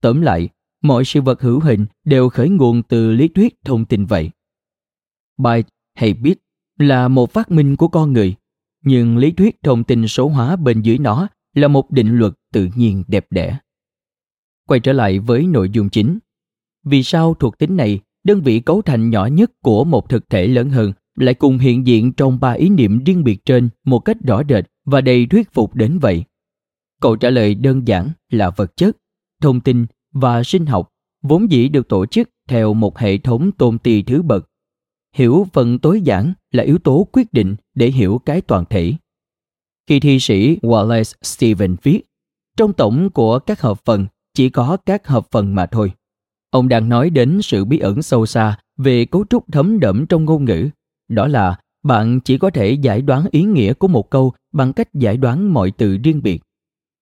Tóm lại, mọi sự vật hữu hình đều khởi nguồn từ lý thuyết thông tin vậy. Byte hay bit là một phát minh của con người, nhưng lý thuyết thông tin số hóa bên dưới nó là một định luật tự nhiên đẹp đẽ. Quay trở lại với nội dung chính. Vì sao thuộc tính này, đơn vị cấu thành nhỏ nhất của một thực thể lớn hơn, lại cùng hiện diện trong ba ý niệm riêng biệt trên một cách rõ rệt và đầy thuyết phục đến vậy? Câu trả lời đơn giản là vật chất, thông tin và sinh học vốn dĩ được tổ chức theo một hệ thống tôn ti thứ bậc. Hiểu phần tối giản là yếu tố quyết định để hiểu cái toàn thể. Khi thi sĩ Wallace Stephen viết, trong tổng của các hợp phần chỉ có các hợp phần mà thôi. Ông đang nói đến sự bí ẩn sâu xa về cấu trúc thấm đẫm trong ngôn ngữ. Đó là bạn chỉ có thể giải đoán ý nghĩa của một câu bằng cách giải đoán mọi từ riêng biệt.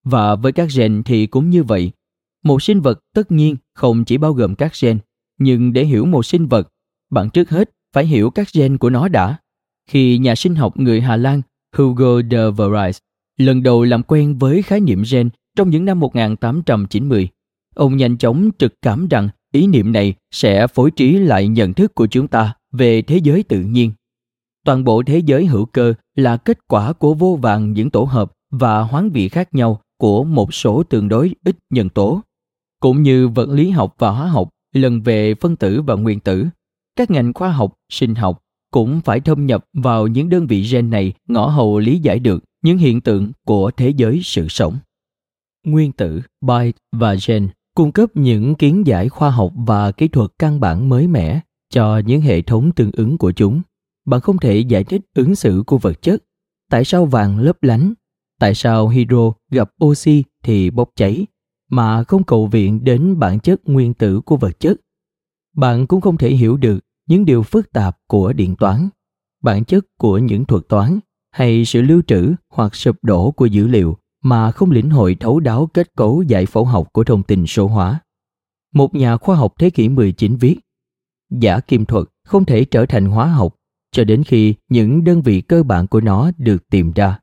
Và với các gen thì cũng như vậy. Một sinh vật tất nhiên không chỉ bao gồm các gen, nhưng để hiểu một sinh vật, bạn trước hết phải hiểu các gen của nó đã. Khi nhà sinh học người Hà Lan Hugo de Vries lần đầu làm quen với khái niệm gen trong những năm 1890, ông nhanh chóng trực cảm rằng ý niệm này sẽ phối trí lại nhận thức của chúng ta về thế giới tự nhiên. Toàn bộ thế giới hữu cơ là kết quả của vô vàng những tổ hợp và hoán vị khác nhau của một số tương đối ít nhân tố. Cũng như vật lý học và hóa học lần về phân tử và nguyên tử, các ngành khoa học, sinh học cũng phải thâm nhập vào những đơn vị gen này ngõ hầu lý giải được những hiện tượng của thế giới sự sống. Nguyên tử, byte và gen cung cấp những kiến giải khoa học và kỹ thuật căn bản mới mẻ cho những hệ thống tương ứng của chúng. Bạn không thể giải thích ứng xử của vật chất. Tại sao vàng lấp lánh? Tại sao hydro gặp oxy thì bốc cháy mà không cầu viện đến bản chất nguyên tử của vật chất? Bạn cũng không thể hiểu được những điều phức tạp của điện toán, bản chất của những thuật toán hay sự lưu trữ hoặc sụp đổ của dữ liệu mà không lĩnh hội thấu đáo kết cấu giải phẫu học của thông tin số hóa. Một nhà khoa học thế kỷ 19 viết, giả kim thuật không thể trở thành hóa học cho đến khi những đơn vị cơ bản của nó được tìm ra.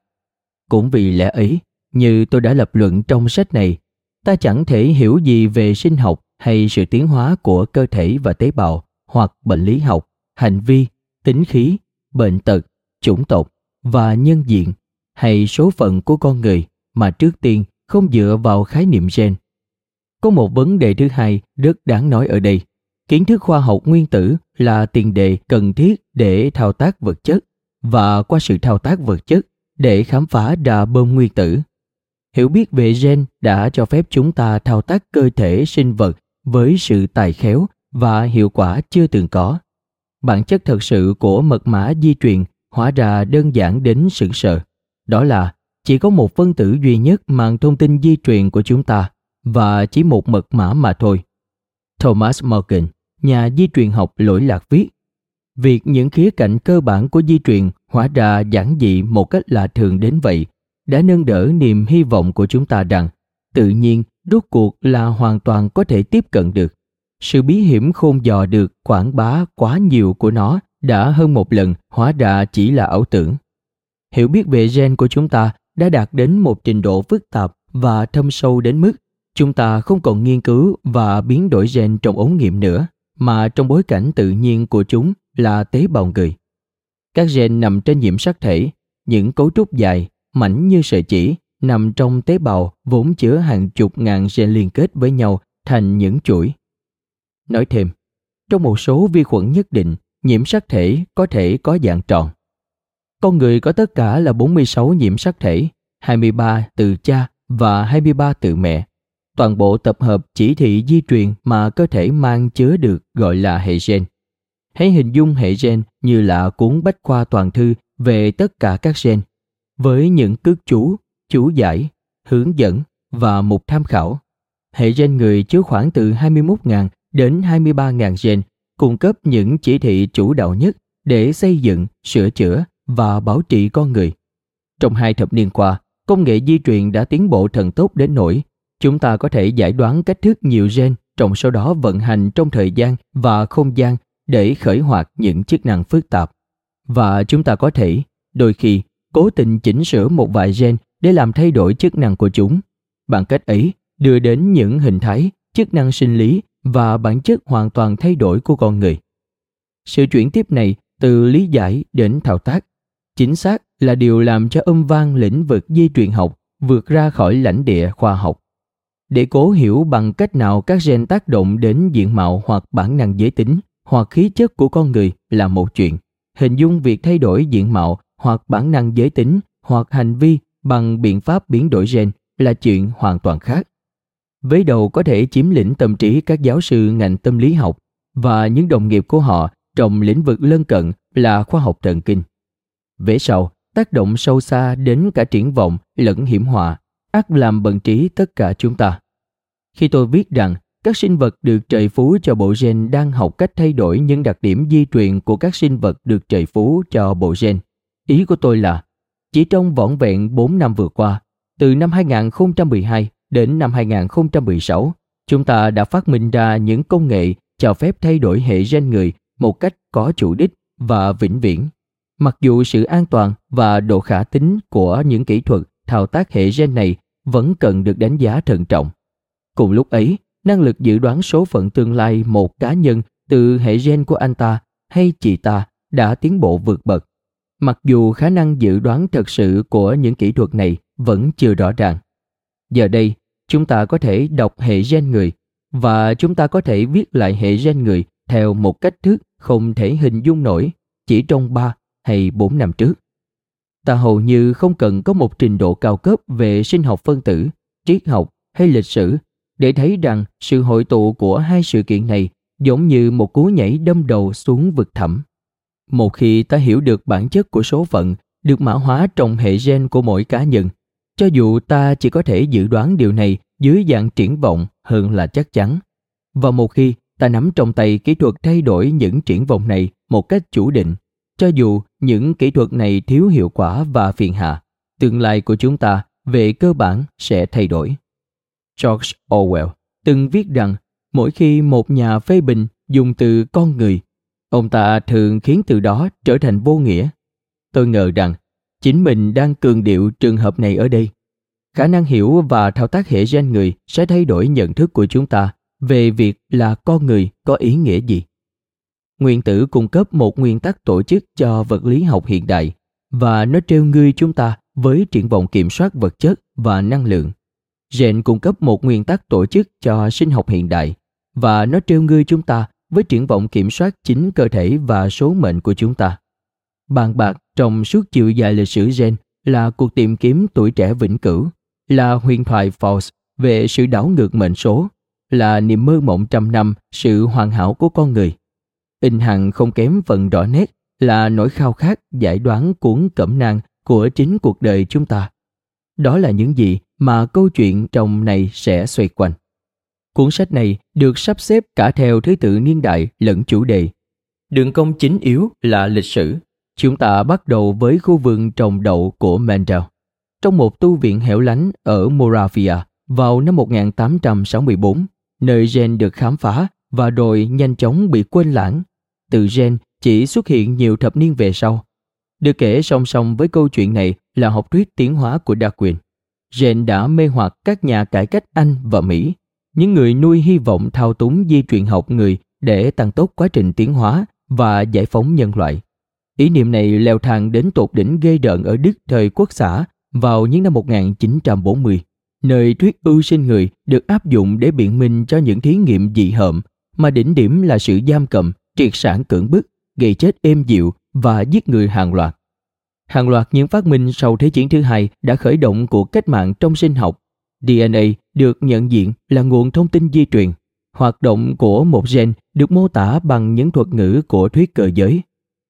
Cũng vì lẽ ấy, như tôi đã lập luận trong sách này, ta chẳng thể hiểu gì về sinh học hay sự tiến hóa của cơ thể và tế bào hoặc bệnh lý học, hành vi, tính khí, bệnh tật, chủng tộc và nhân diện hay số phận của con người mà trước tiên không dựa vào khái niệm gen. Có một vấn đề thứ hai rất đáng nói ở đây. Kiến thức khoa học nguyên tử là tiền đề cần thiết để thao tác vật chất và qua sự thao tác vật chất để khám phá ra bơm nguyên tử. Hiểu biết về gen đã cho phép chúng ta thao tác cơ thể sinh vật với sự tài khéo và hiệu quả chưa từng có. Bản chất thật sự của mật mã di truyền hóa ra đơn giản đến sửng sợ. Đó là chỉ có một phân tử duy nhất mang thông tin di truyền của chúng ta và chỉ một mật mã mà thôi. Thomas Morgan, nhà di truyền học lỗi lạc viết, việc những khía cạnh cơ bản của di truyền hóa ra giản dị một cách lạ thường đến vậy đã nâng đỡ niềm hy vọng của chúng ta rằng tự nhiên rốt cuộc là hoàn toàn có thể tiếp cận được. Sự bí hiểm khôn dò được quảng bá quá nhiều của nó đã hơn một lần hóa ra chỉ là ảo tưởng. Hiểu biết về gen của chúng ta đã đạt đến một trình độ phức tạp và thâm sâu đến mức chúng ta không còn nghiên cứu và biến đổi gen trong ống nghiệm nữa, mà trong bối cảnh tự nhiên của chúng là tế bào người. Các gen nằm trên nhiễm sắc thể, những cấu trúc dài, mảnh như sợi chỉ, nằm trong tế bào vốn chứa hàng chục ngàn gen liên kết với nhau thành những chuỗi. Nói thêm, trong một số vi khuẩn nhất định, nhiễm sắc thể có thể có dạng tròn con người có tất cả là 46 nhiễm sắc thể, 23 từ cha và 23 từ mẹ. Toàn bộ tập hợp chỉ thị di truyền mà cơ thể mang chứa được gọi là hệ gen. Hãy hình dung hệ gen như là cuốn bách khoa toàn thư về tất cả các gen, với những cước chú, chú giải, hướng dẫn và mục tham khảo. Hệ gen người chứa khoảng từ 21.000 đến 23.000 gen, cung cấp những chỉ thị chủ đạo nhất để xây dựng, sửa chữa và bảo trị con người. Trong hai thập niên qua, công nghệ di truyền đã tiến bộ thần tốc đến nỗi chúng ta có thể giải đoán cách thức nhiều gen trong số đó vận hành trong thời gian và không gian để khởi hoạt những chức năng phức tạp. Và chúng ta có thể, đôi khi, cố tình chỉnh sửa một vài gen để làm thay đổi chức năng của chúng. Bằng cách ấy, đưa đến những hình thái, chức năng sinh lý và bản chất hoàn toàn thay đổi của con người. Sự chuyển tiếp này từ lý giải đến thao tác chính xác là điều làm cho âm vang lĩnh vực di truyền học vượt ra khỏi lãnh địa khoa học. Để cố hiểu bằng cách nào các gen tác động đến diện mạo hoặc bản năng giới tính, hoặc khí chất của con người là một chuyện. Hình dung việc thay đổi diện mạo hoặc bản năng giới tính hoặc hành vi bằng biện pháp biến đổi gen là chuyện hoàn toàn khác. Với đầu có thể chiếm lĩnh tâm trí các giáo sư ngành tâm lý học và những đồng nghiệp của họ trong lĩnh vực lân cận là khoa học thần kinh. Vế sau, tác động sâu xa đến cả triển vọng lẫn hiểm họa, ác làm bận trí tất cả chúng ta. Khi tôi viết rằng các sinh vật được trời phú cho bộ gen đang học cách thay đổi những đặc điểm di truyền của các sinh vật được trời phú cho bộ gen. Ý của tôi là, chỉ trong vỏn vẹn 4 năm vừa qua, từ năm 2012 đến năm 2016, chúng ta đã phát minh ra những công nghệ cho phép thay đổi hệ gen người một cách có chủ đích và vĩnh viễn. Mặc dù sự an toàn và độ khả tính của những kỹ thuật thao tác hệ gen này vẫn cần được đánh giá thận trọng. Cùng lúc ấy, năng lực dự đoán số phận tương lai một cá nhân từ hệ gen của anh ta hay chị ta đã tiến bộ vượt bậc. Mặc dù khả năng dự đoán thật sự của những kỹ thuật này vẫn chưa rõ ràng. Giờ đây, chúng ta có thể đọc hệ gen người và chúng ta có thể viết lại hệ gen người theo một cách thức không thể hình dung nổi chỉ trong 3 hay 4 năm trước. Ta hầu như không cần có một trình độ cao cấp về sinh học phân tử, triết học hay lịch sử để thấy rằng sự hội tụ của hai sự kiện này giống như một cú nhảy đâm đầu xuống vực thẳm. Một khi ta hiểu được bản chất của số phận được mã hóa trong hệ gen của mỗi cá nhân, cho dù ta chỉ có thể dự đoán điều này dưới dạng triển vọng hơn là chắc chắn. Và một khi ta nắm trong tay kỹ thuật thay đổi những triển vọng này một cách chủ định, cho dù những kỹ thuật này thiếu hiệu quả và phiền hà, tương lai của chúng ta về cơ bản sẽ thay đổi. George Orwell từng viết rằng mỗi khi một nhà phê bình dùng từ con người, ông ta thường khiến từ đó trở thành vô nghĩa. Tôi ngờ rằng chính mình đang cường điệu trường hợp này ở đây. Khả năng hiểu và thao tác hệ gen người sẽ thay đổi nhận thức của chúng ta về việc là con người có ý nghĩa gì. Nguyên tử cung cấp một nguyên tắc tổ chức cho vật lý học hiện đại và nó treo ngươi chúng ta với triển vọng kiểm soát vật chất và năng lượng Gen cung cấp một nguyên tắc tổ chức cho sinh học hiện đại và nó trêu ngươi chúng ta với triển vọng kiểm soát chính cơ thể và số mệnh của chúng ta. Bàn bạc trong suốt chiều dài lịch sử gen là cuộc tìm kiếm tuổi trẻ vĩnh cửu, là huyền thoại false về sự đảo ngược mệnh số, là niềm mơ mộng trăm năm sự hoàn hảo của con người. In hằng không kém phần rõ nét là nỗi khao khát giải đoán cuốn cẩm nang của chính cuộc đời chúng ta. Đó là những gì mà câu chuyện trong này sẽ xoay quanh. Cuốn sách này được sắp xếp cả theo thứ tự niên đại lẫn chủ đề. Đường công chính yếu là lịch sử. Chúng ta bắt đầu với khu vườn trồng đậu của Mendel. Trong một tu viện hẻo lánh ở Moravia vào năm 1864, nơi gen được khám phá và rồi nhanh chóng bị quên lãng. Từ gen chỉ xuất hiện nhiều thập niên về sau. Được kể song song với câu chuyện này là học thuyết tiến hóa của Darwin. Gen đã mê hoặc các nhà cải cách Anh và Mỹ, những người nuôi hy vọng thao túng di truyền học người để tăng tốc quá trình tiến hóa và giải phóng nhân loại. Ý niệm này leo thang đến tột đỉnh ghê rợn ở Đức thời quốc xã vào những năm 1940, nơi thuyết ưu sinh người được áp dụng để biện minh cho những thí nghiệm dị hợm mà đỉnh điểm là sự giam cầm, triệt sản cưỡng bức, gây chết êm dịu và giết người hàng loạt. Hàng loạt những phát minh sau Thế chiến thứ hai đã khởi động cuộc cách mạng trong sinh học. DNA được nhận diện là nguồn thông tin di truyền. Hoạt động của một gen được mô tả bằng những thuật ngữ của thuyết cơ giới.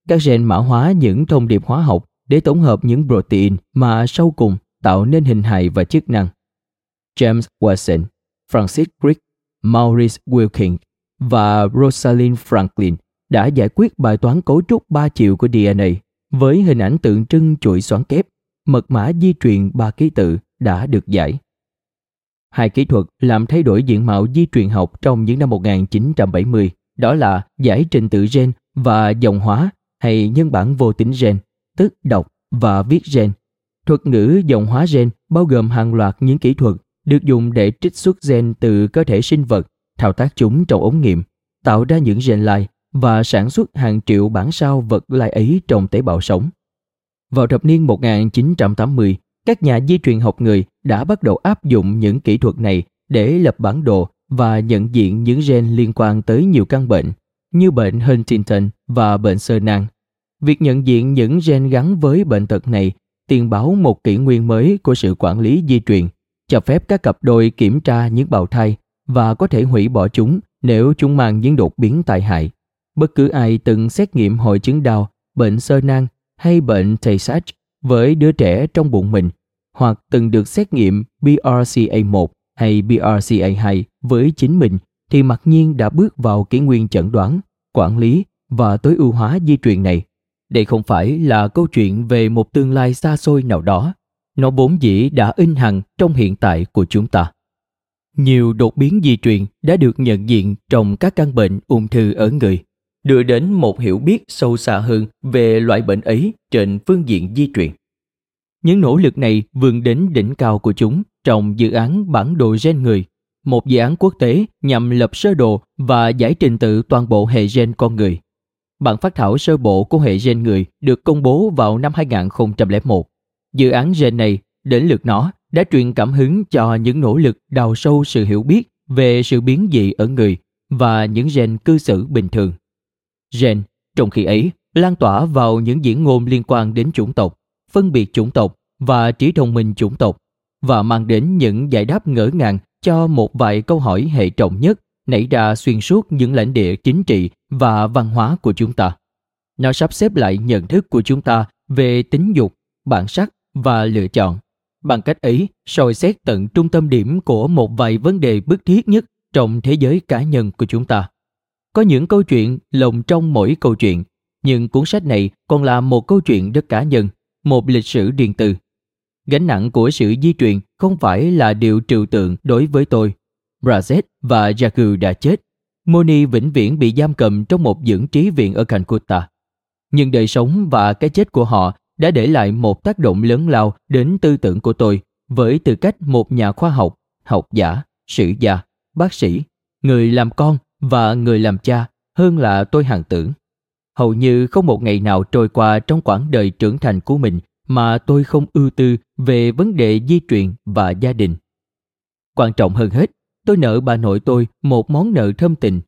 Các gen mã hóa những thông điệp hóa học để tổng hợp những protein mà sau cùng tạo nên hình hài và chức năng. James Watson, Francis Crick, Maurice Wilkins và Rosalind Franklin đã giải quyết bài toán cấu trúc ba chiều của DNA với hình ảnh tượng trưng chuỗi xoắn kép, mật mã di truyền ba ký tự đã được giải. Hai kỹ thuật làm thay đổi diện mạo di truyền học trong những năm 1970 đó là giải trình tự gen và dòng hóa hay nhân bản vô tính gen, tức đọc và viết gen. Thuật ngữ dòng hóa gen bao gồm hàng loạt những kỹ thuật được dùng để trích xuất gen từ cơ thể sinh vật, thao tác chúng trong ống nghiệm, tạo ra những gen lai và sản xuất hàng triệu bản sao vật lai ấy trong tế bào sống. Vào thập niên 1980, các nhà di truyền học người đã bắt đầu áp dụng những kỹ thuật này để lập bản đồ và nhận diện những gen liên quan tới nhiều căn bệnh như bệnh Huntington và bệnh sơ nang. Việc nhận diện những gen gắn với bệnh tật này tiền báo một kỷ nguyên mới của sự quản lý di truyền, cho phép các cặp đôi kiểm tra những bào thai và có thể hủy bỏ chúng nếu chúng mang những đột biến tai hại. Bất cứ ai từng xét nghiệm hội chứng đau, bệnh sơ nang hay bệnh Tay-Sachs với đứa trẻ trong bụng mình hoặc từng được xét nghiệm BRCA1 hay BRCA2 với chính mình thì mặc nhiên đã bước vào kỷ nguyên chẩn đoán, quản lý và tối ưu hóa di truyền này. Đây không phải là câu chuyện về một tương lai xa xôi nào đó, nó vốn dĩ đã in hằng trong hiện tại của chúng ta. Nhiều đột biến di truyền đã được nhận diện trong các căn bệnh ung thư ở người, đưa đến một hiểu biết sâu xa hơn về loại bệnh ấy trên phương diện di truyền. Những nỗ lực này vươn đến đỉnh cao của chúng trong dự án bản đồ gen người, một dự án quốc tế nhằm lập sơ đồ và giải trình tự toàn bộ hệ gen con người. Bản phát thảo sơ bộ của hệ gen người được công bố vào năm 2001. Dự án gen này, đến lượt nó, đã truyền cảm hứng cho những nỗ lực đào sâu sự hiểu biết về sự biến dị ở người và những gen cư xử bình thường. Gen, trong khi ấy, lan tỏa vào những diễn ngôn liên quan đến chủng tộc, phân biệt chủng tộc và trí thông minh chủng tộc và mang đến những giải đáp ngỡ ngàng cho một vài câu hỏi hệ trọng nhất nảy ra xuyên suốt những lãnh địa chính trị và văn hóa của chúng ta. Nó sắp xếp lại nhận thức của chúng ta về tính dục, bản sắc và lựa chọn. Bằng cách ấy, soi xét tận trung tâm điểm của một vài vấn đề bức thiết nhất trong thế giới cá nhân của chúng ta. Có những câu chuyện lồng trong mỗi câu chuyện, nhưng cuốn sách này còn là một câu chuyện rất cá nhân, một lịch sử điện tử Gánh nặng của sự di truyền không phải là điều trừu tượng đối với tôi. Brazet và Jagu đã chết. Moni vĩnh viễn bị giam cầm trong một dưỡng trí viện ở Calcutta. Nhưng đời sống và cái chết của họ đã để lại một tác động lớn lao đến tư tưởng của tôi với tư cách một nhà khoa học, học giả, sử gia, bác sĩ, người làm con và người làm cha hơn là tôi hằng tưởng. Hầu như không một ngày nào trôi qua trong quãng đời trưởng thành của mình mà tôi không ưu tư về vấn đề di truyền và gia đình. Quan trọng hơn hết, tôi nợ bà nội tôi một món nợ thâm tình.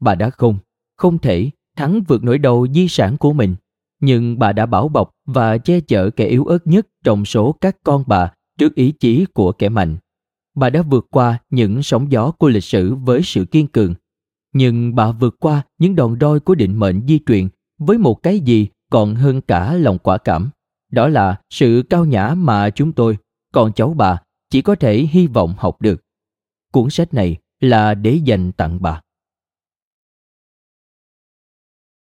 Bà đã không, không thể thắng vượt nỗi đầu di sản của mình, nhưng bà đã bảo bọc và che chở kẻ yếu ớt nhất trong số các con bà trước ý chí của kẻ mạnh. Bà đã vượt qua những sóng gió của lịch sử với sự kiên cường, nhưng bà vượt qua những đòn roi của định mệnh di truyền với một cái gì còn hơn cả lòng quả cảm. Đó là sự cao nhã mà chúng tôi, con cháu bà, chỉ có thể hy vọng học được. Cuốn sách này là để dành tặng bà.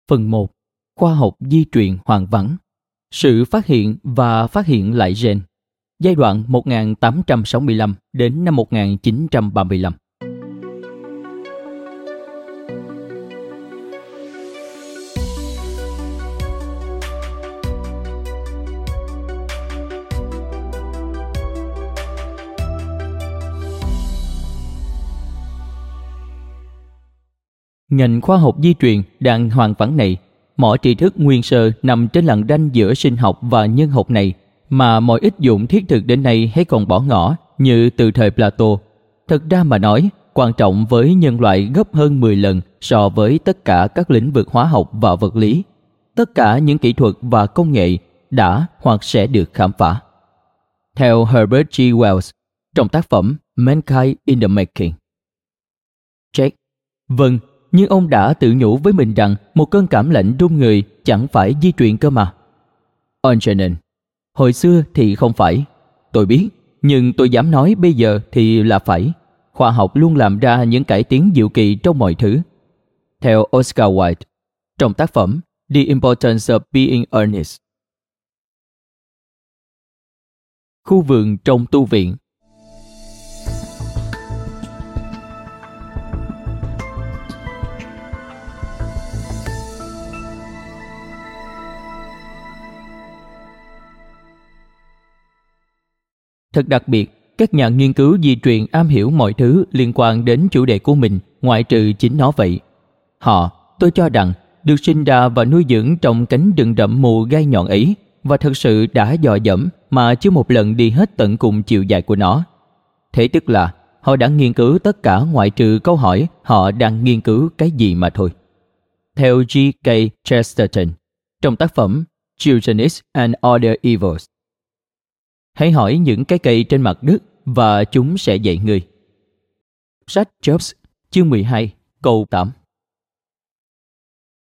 Phần 1. Khoa học di truyền hoàn vắng. Sự phát hiện và phát hiện lại gen. Giai đoạn 1865 đến năm 1935 Ngành khoa học di truyền đang hoàn vắng này, mỏ tri thức nguyên sơ nằm trên lằn ranh giữa sinh học và nhân học này mà mọi ích dụng thiết thực đến nay hay còn bỏ ngỏ như từ thời Plato. Thật ra mà nói, quan trọng với nhân loại gấp hơn 10 lần so với tất cả các lĩnh vực hóa học và vật lý. Tất cả những kỹ thuật và công nghệ đã hoặc sẽ được khám phá. Theo Herbert G. Wells, trong tác phẩm Mankind in the Making. Check. vâng, nhưng ông đã tự nhủ với mình rằng một cơn cảm lạnh run người chẳng phải di truyền cơ mà. Anjanin, hồi xưa thì không phải. Tôi biết, nhưng tôi dám nói bây giờ thì là phải. Khoa học luôn làm ra những cải tiến diệu kỳ trong mọi thứ. Theo Oscar Wilde, trong tác phẩm The Importance of Being Earnest. Khu vườn trong tu viện Thật đặc biệt, các nhà nghiên cứu di truyền am hiểu mọi thứ liên quan đến chủ đề của mình, ngoại trừ chính nó vậy. Họ, tôi cho rằng, được sinh ra và nuôi dưỡng trong cánh rừng rậm mù gai nhọn ấy và thật sự đã dò dẫm mà chưa một lần đi hết tận cùng chiều dài của nó. Thế tức là họ đã nghiên cứu tất cả ngoại trừ câu hỏi họ đang nghiên cứu cái gì mà thôi. Theo G.K. Chesterton, trong tác phẩm Eugenics and Other Evils, Hãy hỏi những cái cây trên mặt đất và chúng sẽ dạy người. Sách Jobs, chương 12, câu 8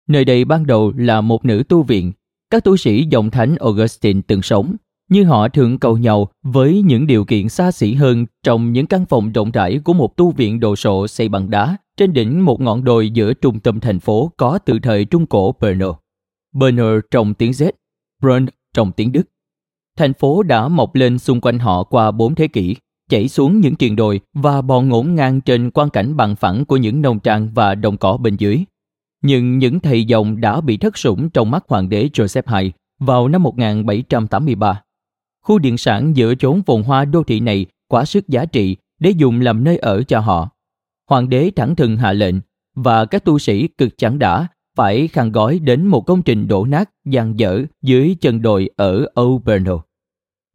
Nơi đây ban đầu là một nữ tu viện. Các tu sĩ dòng thánh Augustine từng sống, nhưng họ thường cầu nhau với những điều kiện xa xỉ hơn trong những căn phòng rộng rãi của một tu viện đồ sộ xây bằng đá trên đỉnh một ngọn đồi giữa trung tâm thành phố có từ thời Trung Cổ Brno. Berner trong tiếng Z, Brun trong tiếng Đức. Thành phố đã mọc lên xung quanh họ qua bốn thế kỷ, chảy xuống những triền đồi và bò ngổn ngang trên quan cảnh bằng phẳng của những nông trang và đồng cỏ bên dưới. Nhưng những thầy dòng đã bị thất sủng trong mắt hoàng đế Joseph II vào năm 1783. Khu điện sản giữa chốn phồn hoa đô thị này quá sức giá trị để dùng làm nơi ở cho họ. Hoàng đế thẳng thừng hạ lệnh và các tu sĩ cực chẳng đã phải khăn gói đến một công trình đổ nát dang dở dưới chân đồi ở Auvergne.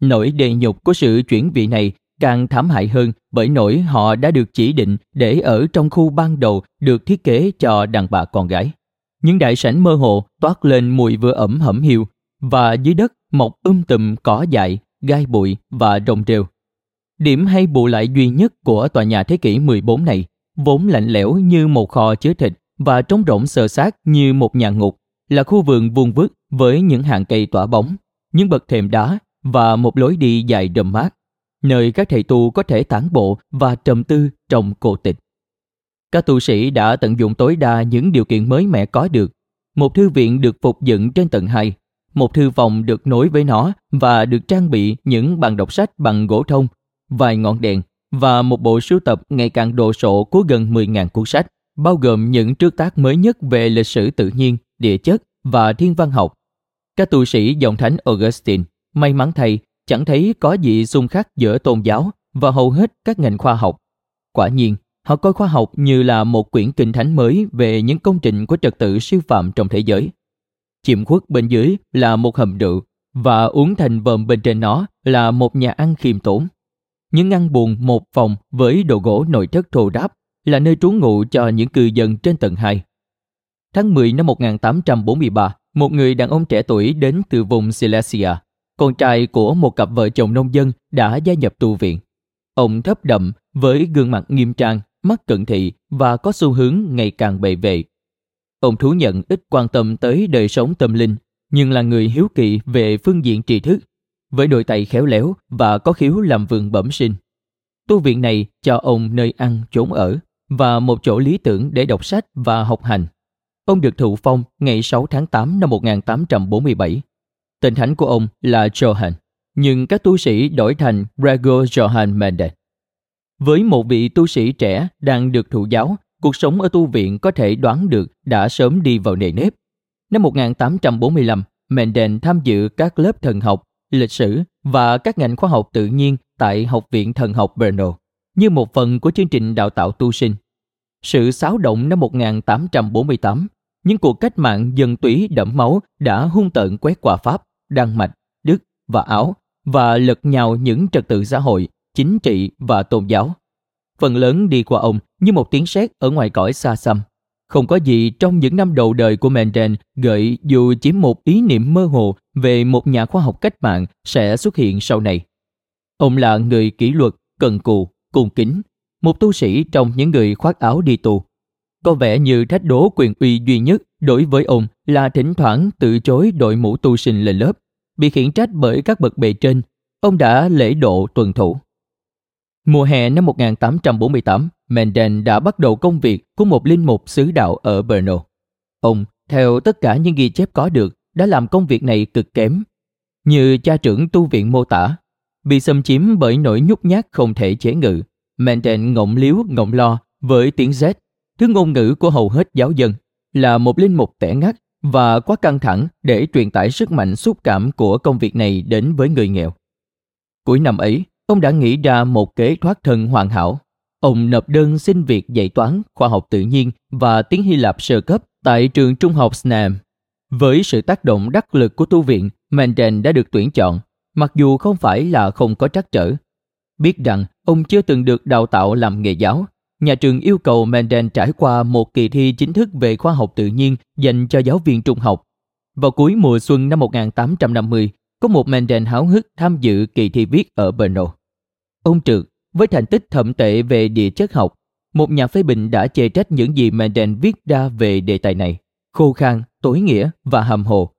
Nỗi đề nhục của sự chuyển vị này càng thảm hại hơn bởi nỗi họ đã được chỉ định để ở trong khu ban đầu được thiết kế cho đàn bà con gái. Những đại sảnh mơ hồ toát lên mùi vừa ẩm hẩm hiu và dưới đất mọc um tùm cỏ dại, gai bụi và rồng rêu. Điểm hay bù lại duy nhất của tòa nhà thế kỷ 14 này vốn lạnh lẽo như một kho chứa thịt và trống rỗng sờ sát như một nhà ngục là khu vườn vuông vức với những hàng cây tỏa bóng, những bậc thềm đá và một lối đi dài đầm mát, nơi các thầy tu có thể tản bộ và trầm tư trong cô tịch. Các tu sĩ đã tận dụng tối đa những điều kiện mới mẻ có được. Một thư viện được phục dựng trên tầng 2, một thư phòng được nối với nó và được trang bị những bàn đọc sách bằng gỗ thông, vài ngọn đèn và một bộ sưu tập ngày càng đồ sộ của gần 10.000 cuốn sách, bao gồm những trước tác mới nhất về lịch sử tự nhiên, địa chất và thiên văn học. Các tu sĩ dòng thánh Augustine May mắn thầy, chẳng thấy có gì xung khắc giữa tôn giáo và hầu hết các ngành khoa học. Quả nhiên, họ coi khoa học như là một quyển kinh thánh mới về những công trình của trật tự siêu phạm trong thế giới. Chìm khuất bên dưới là một hầm rượu và uống thành vòm bên trên nó là một nhà ăn khiêm tốn. Những ngăn buồn một phòng với đồ gỗ nội thất thô ráp là nơi trú ngụ cho những cư dân trên tầng 2. Tháng 10 năm 1843, một người đàn ông trẻ tuổi đến từ vùng Silesia con trai của một cặp vợ chồng nông dân đã gia nhập tu viện. Ông thấp đậm với gương mặt nghiêm trang, mắt cận thị và có xu hướng ngày càng bề vệ. Ông thú nhận ít quan tâm tới đời sống tâm linh, nhưng là người hiếu kỳ về phương diện tri thức, với đôi tay khéo léo và có khiếu làm vườn bẩm sinh. Tu viện này cho ông nơi ăn, chốn ở và một chỗ lý tưởng để đọc sách và học hành. Ông được thụ phong ngày 6 tháng 8 năm 1847 Tên thánh của ông là Johann, nhưng các tu sĩ đổi thành Gregor Johann Mendel Với một vị tu sĩ trẻ đang được thụ giáo, cuộc sống ở tu viện có thể đoán được đã sớm đi vào nề nếp. Năm 1845, Mendel tham dự các lớp thần học, lịch sử và các ngành khoa học tự nhiên tại Học viện Thần học Brno như một phần của chương trình đào tạo tu sinh. Sự xáo động năm 1848 những cuộc cách mạng dân túy đẫm máu đã hung tợn quét qua Pháp, Đan Mạch, Đức và Áo và lật nhào những trật tự xã hội, chính trị và tôn giáo. Phần lớn đi qua ông như một tiếng sét ở ngoài cõi xa xăm. không có gì trong những năm đầu đời của Mendel gợi dù chỉ một ý niệm mơ hồ về một nhà khoa học cách mạng sẽ xuất hiện sau này. Ông là người kỷ luật, cần cù, cung kính, một tu sĩ trong những người khoác áo đi tù. Có vẻ như thách đố quyền uy duy nhất đối với ông là thỉnh thoảng từ chối đội mũ tu sinh lên lớp. Bị khiển trách bởi các bậc bề trên, ông đã lễ độ tuần thủ. Mùa hè năm 1848, Menden đã bắt đầu công việc của một linh mục xứ đạo ở Brno. Ông, theo tất cả những ghi chép có được, đã làm công việc này cực kém. Như cha trưởng tu viện mô tả, bị xâm chiếm bởi nỗi nhút nhát không thể chế ngự. Menden ngọng liếu ngọng lo với tiếng Z, thứ ngôn ngữ của hầu hết giáo dân, là một linh mục tẻ ngắt và quá căng thẳng để truyền tải sức mạnh xúc cảm của công việc này đến với người nghèo. Cuối năm ấy, ông đã nghĩ ra một kế thoát thân hoàn hảo. Ông nộp đơn xin việc dạy toán, khoa học tự nhiên và tiếng Hy Lạp sơ cấp tại trường trung học Snam. Với sự tác động đắc lực của tu viện, Menden đã được tuyển chọn, mặc dù không phải là không có trắc trở. Biết rằng ông chưa từng được đào tạo làm nghề giáo, nhà trường yêu cầu Menden trải qua một kỳ thi chính thức về khoa học tự nhiên dành cho giáo viên trung học. Vào cuối mùa xuân năm 1850, có một Menden háo hức tham dự kỳ thi viết ở Brno. Ông Trượt, với thành tích thậm tệ về địa chất học, một nhà phê bình đã chê trách những gì Menden viết ra về đề tài này, khô khan, tối nghĩa và hàm hồ.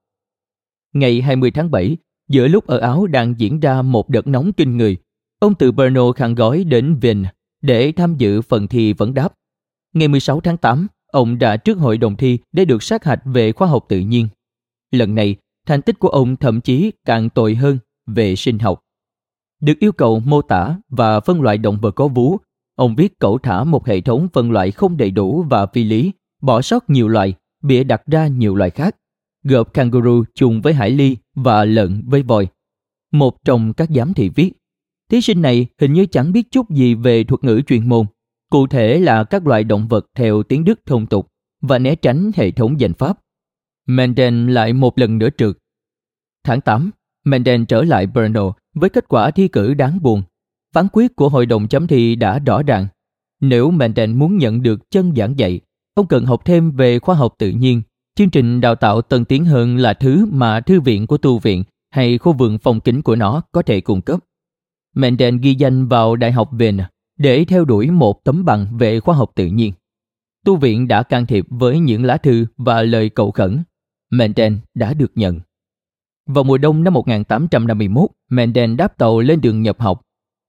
Ngày 20 tháng 7, giữa lúc ở Áo đang diễn ra một đợt nóng kinh người, ông từ Brno khăn gói đến Vienna để tham dự phần thi vấn đáp. Ngày 16 tháng 8, ông đã trước hội đồng thi để được sát hạch về khoa học tự nhiên. Lần này, thành tích của ông thậm chí càng tồi hơn về sinh học. Được yêu cầu mô tả và phân loại động vật có vú, ông viết cẩu thả một hệ thống phân loại không đầy đủ và phi lý, bỏ sót nhiều loài, bịa đặt ra nhiều loài khác, gộp kangaroo chung với hải ly và lợn với voi. Một trong các giám thị viết, thí sinh này hình như chẳng biết chút gì về thuật ngữ chuyên môn, cụ thể là các loại động vật theo tiếng Đức thông tục và né tránh hệ thống danh pháp. Menden lại một lần nữa trượt. Tháng 8, Menden trở lại Brno với kết quả thi cử đáng buồn. Phán quyết của hội đồng chấm thi đã rõ ràng. Nếu Menden muốn nhận được chân giảng dạy, ông cần học thêm về khoa học tự nhiên. Chương trình đào tạo tân tiến hơn là thứ mà thư viện của tu viện hay khu vườn phòng kính của nó có thể cung cấp. Mendel ghi danh vào Đại học Vienna để theo đuổi một tấm bằng về khoa học tự nhiên. Tu viện đã can thiệp với những lá thư và lời cầu khẩn. Mendel đã được nhận. Vào mùa đông năm 1851, Mendel đáp tàu lên đường nhập học.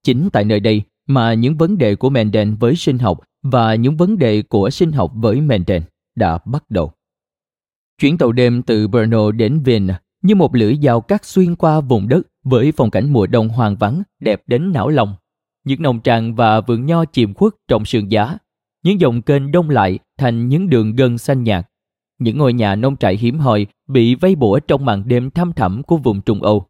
Chính tại nơi đây mà những vấn đề của Mendel với sinh học và những vấn đề của sinh học với Mendel đã bắt đầu. Chuyến tàu đêm từ Brno đến Vienna như một lưỡi dao cắt xuyên qua vùng đất với phong cảnh mùa đông hoang vắng đẹp đến não lòng. Những nồng tràng và vườn nho chìm khuất trong sương giá. Những dòng kênh đông lại thành những đường gân xanh nhạt những ngôi nhà nông trại hiếm hoi bị vây bủa trong màn đêm thăm thẳm của vùng Trung Âu.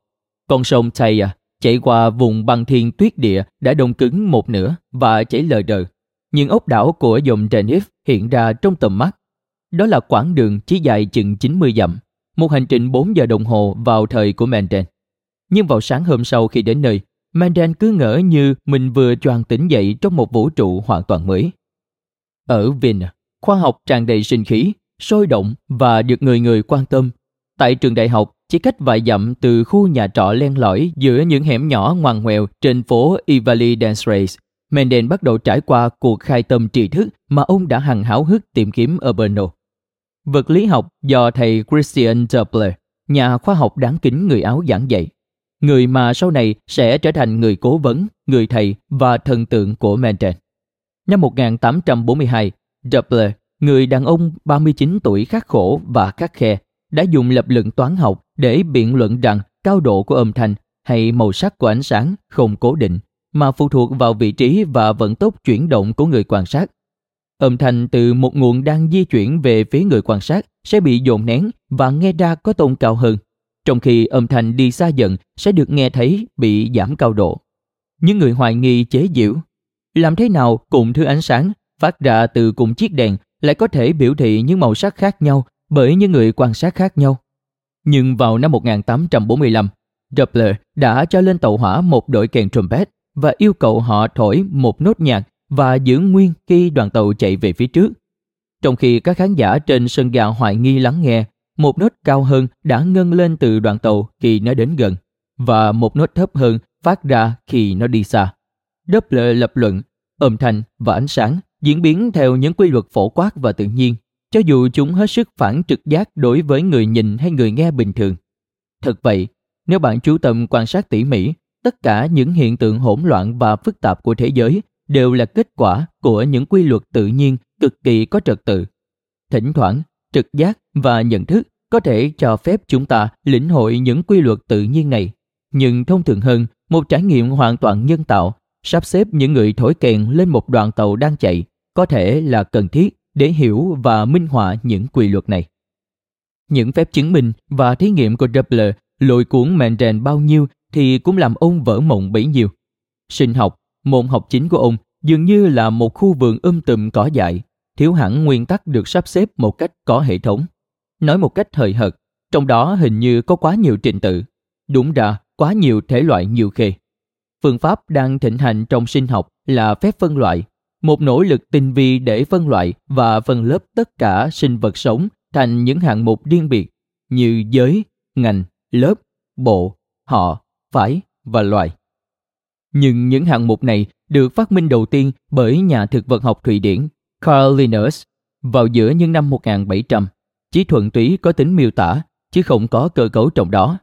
Con sông Tay chạy qua vùng băng thiên tuyết địa đã đông cứng một nửa và chảy lờ đờ. Những ốc đảo của dòng Danube hiện ra trong tầm mắt. Đó là quãng đường chỉ dài chừng 90 dặm, một hành trình 4 giờ đồng hồ vào thời của Menden. Nhưng vào sáng hôm sau khi đến nơi, Mandan cứ ngỡ như mình vừa choàng tỉnh dậy trong một vũ trụ hoàn toàn mới. Ở Vienna, khoa học tràn đầy sinh khí sôi động và được người người quan tâm. Tại trường đại học, chỉ cách vài dặm từ khu nhà trọ len lỏi giữa những hẻm nhỏ ngoằn ngoèo trên phố Ivali Dance mendel bắt đầu trải qua cuộc khai tâm tri thức mà ông đã hằng háo hức tìm kiếm ở Brno. Vật lý học do thầy Christian Doppler, nhà khoa học đáng kính người Áo giảng dạy. Người mà sau này sẽ trở thành người cố vấn, người thầy và thần tượng của Mendel. Năm 1842, Doppler người đàn ông 39 tuổi khắc khổ và khắc khe đã dùng lập luận toán học để biện luận rằng cao độ của âm thanh hay màu sắc của ánh sáng không cố định mà phụ thuộc vào vị trí và vận tốc chuyển động của người quan sát. Âm thanh từ một nguồn đang di chuyển về phía người quan sát sẽ bị dồn nén và nghe ra có tone cao hơn, trong khi âm thanh đi xa dần sẽ được nghe thấy bị giảm cao độ. Những người hoài nghi chế giễu. Làm thế nào cụm thứ ánh sáng phát ra từ cùng chiếc đèn lại có thể biểu thị những màu sắc khác nhau bởi những người quan sát khác nhau. Nhưng vào năm 1845, Doppler đã cho lên tàu hỏa một đội kèn trumpet và yêu cầu họ thổi một nốt nhạc và giữ nguyên khi đoàn tàu chạy về phía trước. Trong khi các khán giả trên sân ga hoài nghi lắng nghe, một nốt cao hơn đã ngân lên từ đoàn tàu khi nó đến gần, và một nốt thấp hơn phát ra khi nó đi xa. Doppler lập luận, âm thanh và ánh sáng diễn biến theo những quy luật phổ quát và tự nhiên, cho dù chúng hết sức phản trực giác đối với người nhìn hay người nghe bình thường. Thật vậy, nếu bạn chú tâm quan sát tỉ mỉ, tất cả những hiện tượng hỗn loạn và phức tạp của thế giới đều là kết quả của những quy luật tự nhiên cực kỳ có trật tự. Thỉnh thoảng, trực giác và nhận thức có thể cho phép chúng ta lĩnh hội những quy luật tự nhiên này. Nhưng thông thường hơn, một trải nghiệm hoàn toàn nhân tạo, sắp xếp những người thổi kèn lên một đoàn tàu đang chạy, có thể là cần thiết để hiểu và minh họa những quy luật này. Những phép chứng minh và thí nghiệm của Doppler lôi cuốn Mendel bao nhiêu thì cũng làm ông vỡ mộng bấy nhiêu. Sinh học, môn học chính của ông dường như là một khu vườn um tùm cỏ dại, thiếu hẳn nguyên tắc được sắp xếp một cách có hệ thống. Nói một cách hời hợt, trong đó hình như có quá nhiều trình tự. Đúng ra, quá nhiều thể loại nhiều khê. Phương pháp đang thịnh hành trong sinh học là phép phân loại, một nỗ lực tinh vi để phân loại và phân lớp tất cả sinh vật sống thành những hạng mục riêng biệt như giới, ngành, lớp, bộ, họ, phái và loài. Nhưng những hạng mục này được phát minh đầu tiên bởi nhà thực vật học Thụy Điển Carl Linnaeus vào giữa những năm 1700, chỉ thuận túy có tính miêu tả, chứ không có cơ cấu trong đó.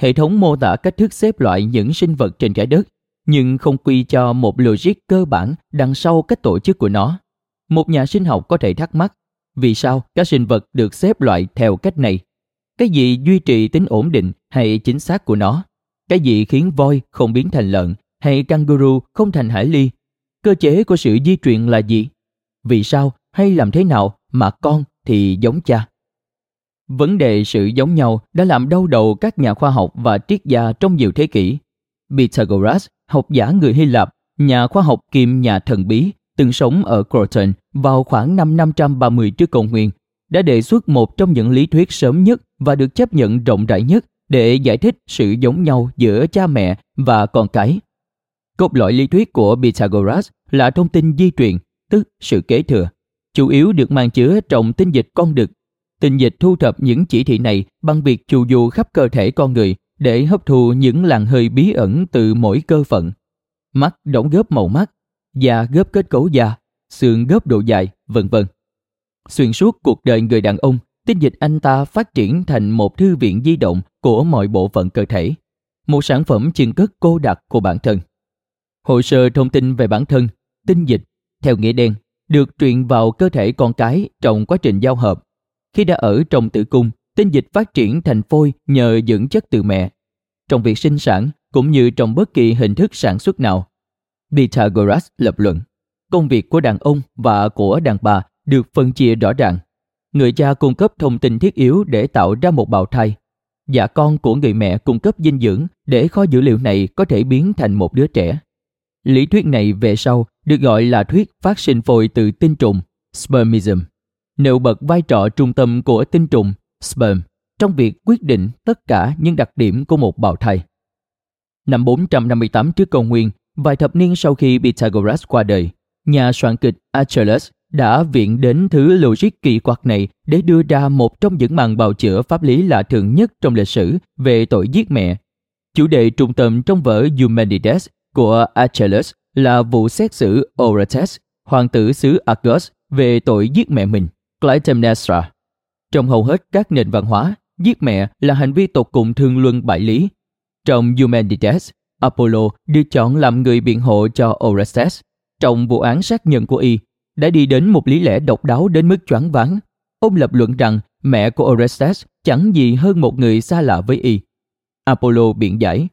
Hệ thống mô tả cách thức xếp loại những sinh vật trên trái đất, nhưng không quy cho một logic cơ bản đằng sau cách tổ chức của nó. Một nhà sinh học có thể thắc mắc, vì sao các sinh vật được xếp loại theo cách này? Cái gì duy trì tính ổn định hay chính xác của nó? Cái gì khiến voi không biến thành lợn hay kangaroo không thành hải ly? Cơ chế của sự di truyền là gì? Vì sao hay làm thế nào mà con thì giống cha? Vấn đề sự giống nhau đã làm đau đầu các nhà khoa học và triết gia trong nhiều thế kỷ. Pythagoras, học giả người Hy Lạp, nhà khoa học kiêm nhà thần bí, từng sống ở Croton vào khoảng năm 530 trước công nguyên, đã đề xuất một trong những lý thuyết sớm nhất và được chấp nhận rộng rãi nhất để giải thích sự giống nhau giữa cha mẹ và con cái. Cốt lõi lý thuyết của Pythagoras là thông tin di truyền, tức sự kế thừa, chủ yếu được mang chứa trong tinh dịch con đực. Tinh dịch thu thập những chỉ thị này bằng việc chu du khắp cơ thể con người để hấp thu những làn hơi bí ẩn từ mỗi cơ phận. Mắt đóng góp màu mắt, da góp kết cấu da, xương góp độ dài, vân vân. Xuyên suốt cuộc đời người đàn ông, tinh dịch anh ta phát triển thành một thư viện di động của mọi bộ phận cơ thể, một sản phẩm chân cất cô đặc của bản thân. Hồ sơ thông tin về bản thân, tinh dịch, theo nghĩa đen, được truyền vào cơ thể con cái trong quá trình giao hợp. Khi đã ở trong tử cung, tinh dịch phát triển thành phôi nhờ dưỡng chất từ mẹ. Trong việc sinh sản cũng như trong bất kỳ hình thức sản xuất nào. Pythagoras lập luận, công việc của đàn ông và của đàn bà được phân chia rõ ràng. Người cha cung cấp thông tin thiết yếu để tạo ra một bào thai. Dạ con của người mẹ cung cấp dinh dưỡng để kho dữ liệu này có thể biến thành một đứa trẻ. Lý thuyết này về sau được gọi là thuyết phát sinh phôi từ tinh trùng, spermism, nêu bật vai trò trung tâm của tinh trùng, sperm, trong việc quyết định tất cả những đặc điểm của một bào thai. Năm 458 trước công nguyên, vài thập niên sau khi Pythagoras qua đời, nhà soạn kịch Achilles đã viện đến thứ logic kỳ quặc này để đưa ra một trong những màn bào chữa pháp lý lạ thường nhất trong lịch sử về tội giết mẹ. Chủ đề trung tâm trong vở Eumenides của Achilles là vụ xét xử Orestes, hoàng tử xứ Argos, về tội giết mẹ mình, Clytemnestra. Trong hầu hết các nền văn hóa, giết mẹ là hành vi tột cùng thường luân bại lý. Trong Eumenides, Apollo được chọn làm người biện hộ cho Orestes. Trong vụ án sát nhân của y, đã đi đến một lý lẽ độc đáo đến mức choáng váng. Ông lập luận rằng mẹ của Orestes chẳng gì hơn một người xa lạ với y. Apollo biện giải,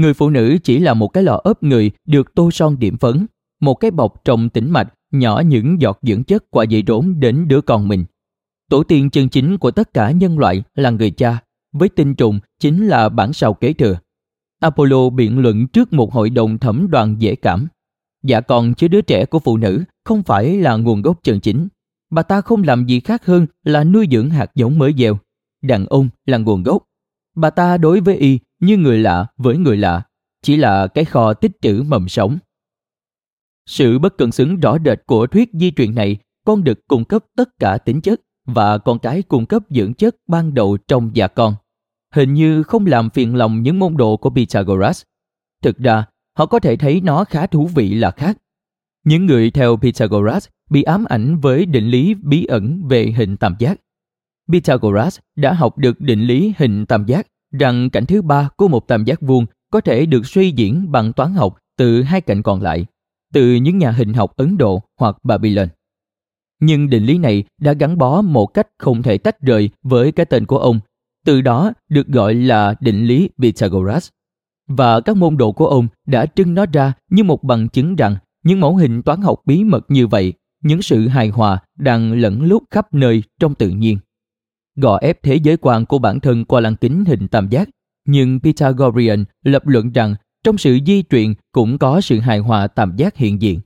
người phụ nữ chỉ là một cái lọ ốp người được tô son điểm phấn, một cái bọc trong tĩnh mạch nhỏ những giọt dưỡng chất qua dây rốn đến đứa con mình. Tổ tiên chân chính của tất cả nhân loại là người cha, với tinh trùng chính là bản sao kế thừa. Apollo biện luận trước một hội đồng thẩm đoàn dễ cảm. Dạ còn chứ đứa trẻ của phụ nữ không phải là nguồn gốc chân chính. Bà ta không làm gì khác hơn là nuôi dưỡng hạt giống mới gieo. Đàn ông là nguồn gốc. Bà ta đối với y như người lạ với người lạ, chỉ là cái kho tích trữ mầm sống. Sự bất cân xứng rõ rệt của thuyết di truyền này con đực cung cấp tất cả tính chất và con cái cung cấp dưỡng chất ban đầu trong dạ con. Hình như không làm phiền lòng những môn đồ của Pythagoras. Thực ra, họ có thể thấy nó khá thú vị là khác. Những người theo Pythagoras bị ám ảnh với định lý bí ẩn về hình tam giác. Pythagoras đã học được định lý hình tam giác rằng cạnh thứ ba của một tam giác vuông có thể được suy diễn bằng toán học từ hai cạnh còn lại, từ những nhà hình học Ấn Độ hoặc Babylon. Nhưng định lý này đã gắn bó một cách không thể tách rời với cái tên của ông, từ đó được gọi là định lý Pythagoras. Và các môn đồ của ông đã trưng nó ra như một bằng chứng rằng những mẫu hình toán học bí mật như vậy, những sự hài hòa đang lẫn lút khắp nơi trong tự nhiên. Gò ép thế giới quan của bản thân qua lăng kính hình tam giác, nhưng Pythagorean lập luận rằng trong sự di truyền cũng có sự hài hòa tam giác hiện diện.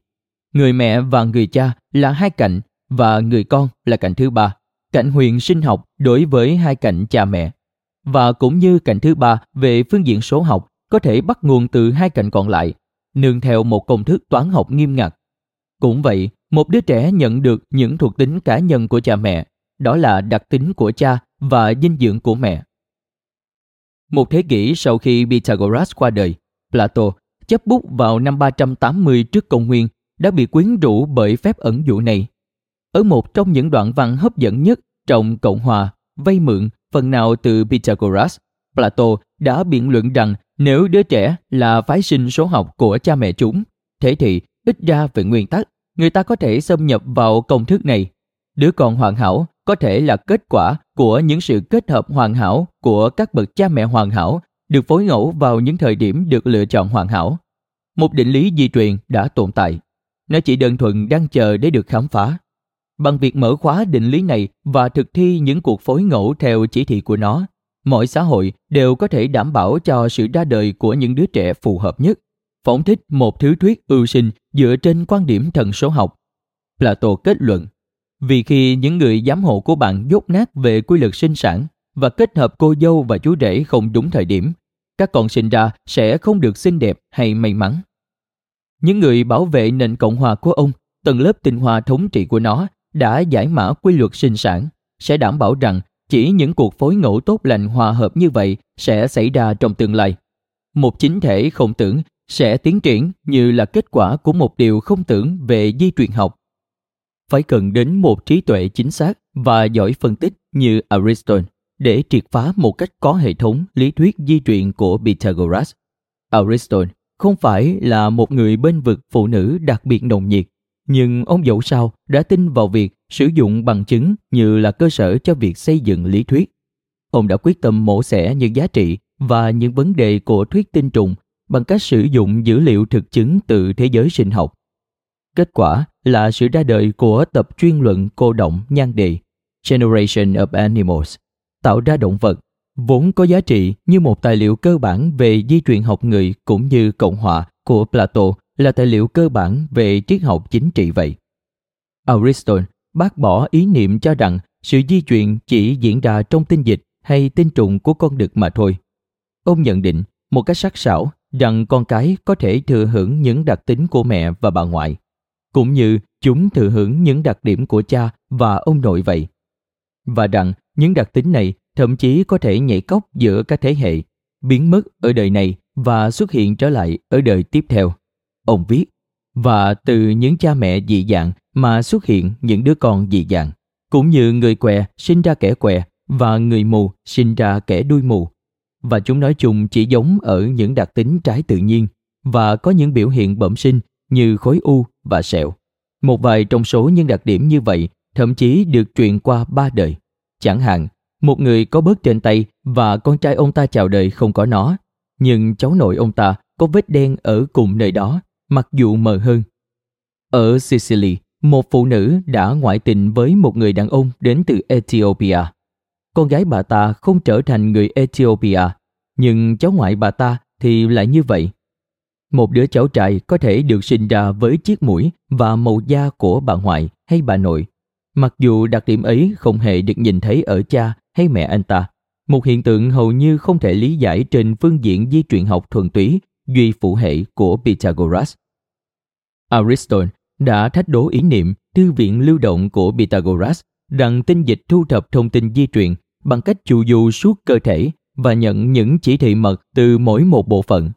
Người mẹ và người cha là hai cạnh và người con là cạnh thứ ba, cạnh huyền sinh học đối với hai cạnh cha mẹ. Và cũng như cạnh thứ ba về phương diện số học có thể bắt nguồn từ hai cạnh còn lại, nương theo một công thức toán học nghiêm ngặt. Cũng vậy, một đứa trẻ nhận được những thuộc tính cá nhân của cha mẹ, đó là đặc tính của cha và dinh dưỡng của mẹ. Một thế kỷ sau khi Pythagoras qua đời, Plato chấp bút vào năm 380 trước công nguyên đã bị quyến rũ bởi phép ẩn dụ này. Ở một trong những đoạn văn hấp dẫn nhất trong Cộng hòa, vay mượn phần nào từ Pythagoras, Plato đã biện luận rằng nếu đứa trẻ là phái sinh số học của cha mẹ chúng, thế thì ít ra về nguyên tắc, người ta có thể xâm nhập vào công thức này. Đứa con hoàn hảo có thể là kết quả của những sự kết hợp hoàn hảo của các bậc cha mẹ hoàn hảo được phối ngẫu vào những thời điểm được lựa chọn hoàn hảo. Một định lý di truyền đã tồn tại. Nó chỉ đơn thuần đang chờ để được khám phá. Bằng việc mở khóa định lý này và thực thi những cuộc phối ngẫu theo chỉ thị của nó, mọi xã hội đều có thể đảm bảo cho sự ra đời của những đứa trẻ phù hợp nhất, phóng thích một thứ thuyết ưu sinh dựa trên quan điểm thần số học. Plato kết luận, vì khi những người giám hộ của bạn dốt nát về quy luật sinh sản và kết hợp cô dâu và chú rể không đúng thời điểm, các con sinh ra sẽ không được xinh đẹp hay may mắn. Những người bảo vệ nền Cộng hòa của ông, tầng lớp tinh hoa thống trị của nó đã giải mã quy luật sinh sản, sẽ đảm bảo rằng chỉ những cuộc phối ngẫu tốt lành hòa hợp như vậy sẽ xảy ra trong tương lai. Một chính thể không tưởng sẽ tiến triển như là kết quả của một điều không tưởng về di truyền học. Phải cần đến một trí tuệ chính xác và giỏi phân tích như Aristotle để triệt phá một cách có hệ thống lý thuyết di truyền của Pythagoras. Aristotle không phải là một người bên vực phụ nữ đặc biệt nồng nhiệt, nhưng ông dẫu sao đã tin vào việc sử dụng bằng chứng như là cơ sở cho việc xây dựng lý thuyết. Ông đã quyết tâm mổ xẻ những giá trị và những vấn đề của thuyết tinh trùng bằng cách sử dụng dữ liệu thực chứng từ thế giới sinh học. Kết quả là sự ra đời của tập chuyên luận cô động nhan đề Generation of Animals, tạo ra động vật, vốn có giá trị như một tài liệu cơ bản về di truyền học người cũng như cộng họa của Plato là tài liệu cơ bản về triết học chính trị vậy. Aristotle bác bỏ ý niệm cho rằng sự di truyền chỉ diễn ra trong tinh dịch hay tinh trùng của con đực mà thôi. Ông nhận định một cách sắc sảo rằng con cái có thể thừa hưởng những đặc tính của mẹ và bà ngoại, cũng như chúng thừa hưởng những đặc điểm của cha và ông nội vậy. Và rằng những đặc tính này thậm chí có thể nhảy cốc giữa các thế hệ, biến mất ở đời này và xuất hiện trở lại ở đời tiếp theo. Ông viết, và từ những cha mẹ dị dạng mà xuất hiện những đứa con dị dạng, cũng như người què sinh ra kẻ què và người mù sinh ra kẻ đuôi mù. Và chúng nói chung chỉ giống ở những đặc tính trái tự nhiên và có những biểu hiện bẩm sinh như khối u và sẹo. Một vài trong số những đặc điểm như vậy thậm chí được truyền qua ba đời. Chẳng hạn, một người có bớt trên tay và con trai ông ta chào đời không có nó, nhưng cháu nội ông ta có vết đen ở cùng nơi đó, mặc dù mờ hơn. Ở Sicily, một phụ nữ đã ngoại tình với một người đàn ông đến từ Ethiopia. Con gái bà ta không trở thành người Ethiopia, nhưng cháu ngoại bà ta thì lại như vậy. Một đứa cháu trai có thể được sinh ra với chiếc mũi và màu da của bà ngoại hay bà nội, mặc dù đặc điểm ấy không hề được nhìn thấy ở cha hay mẹ anh ta. Một hiện tượng hầu như không thể lý giải trên phương diện di truyền học thuần túy duy phụ hệ của Pythagoras. Aristotle đã thách đố ý niệm thư viện lưu động của Pythagoras rằng tinh dịch thu thập thông tin di truyền bằng cách chu du suốt cơ thể và nhận những chỉ thị mật từ mỗi một bộ phận.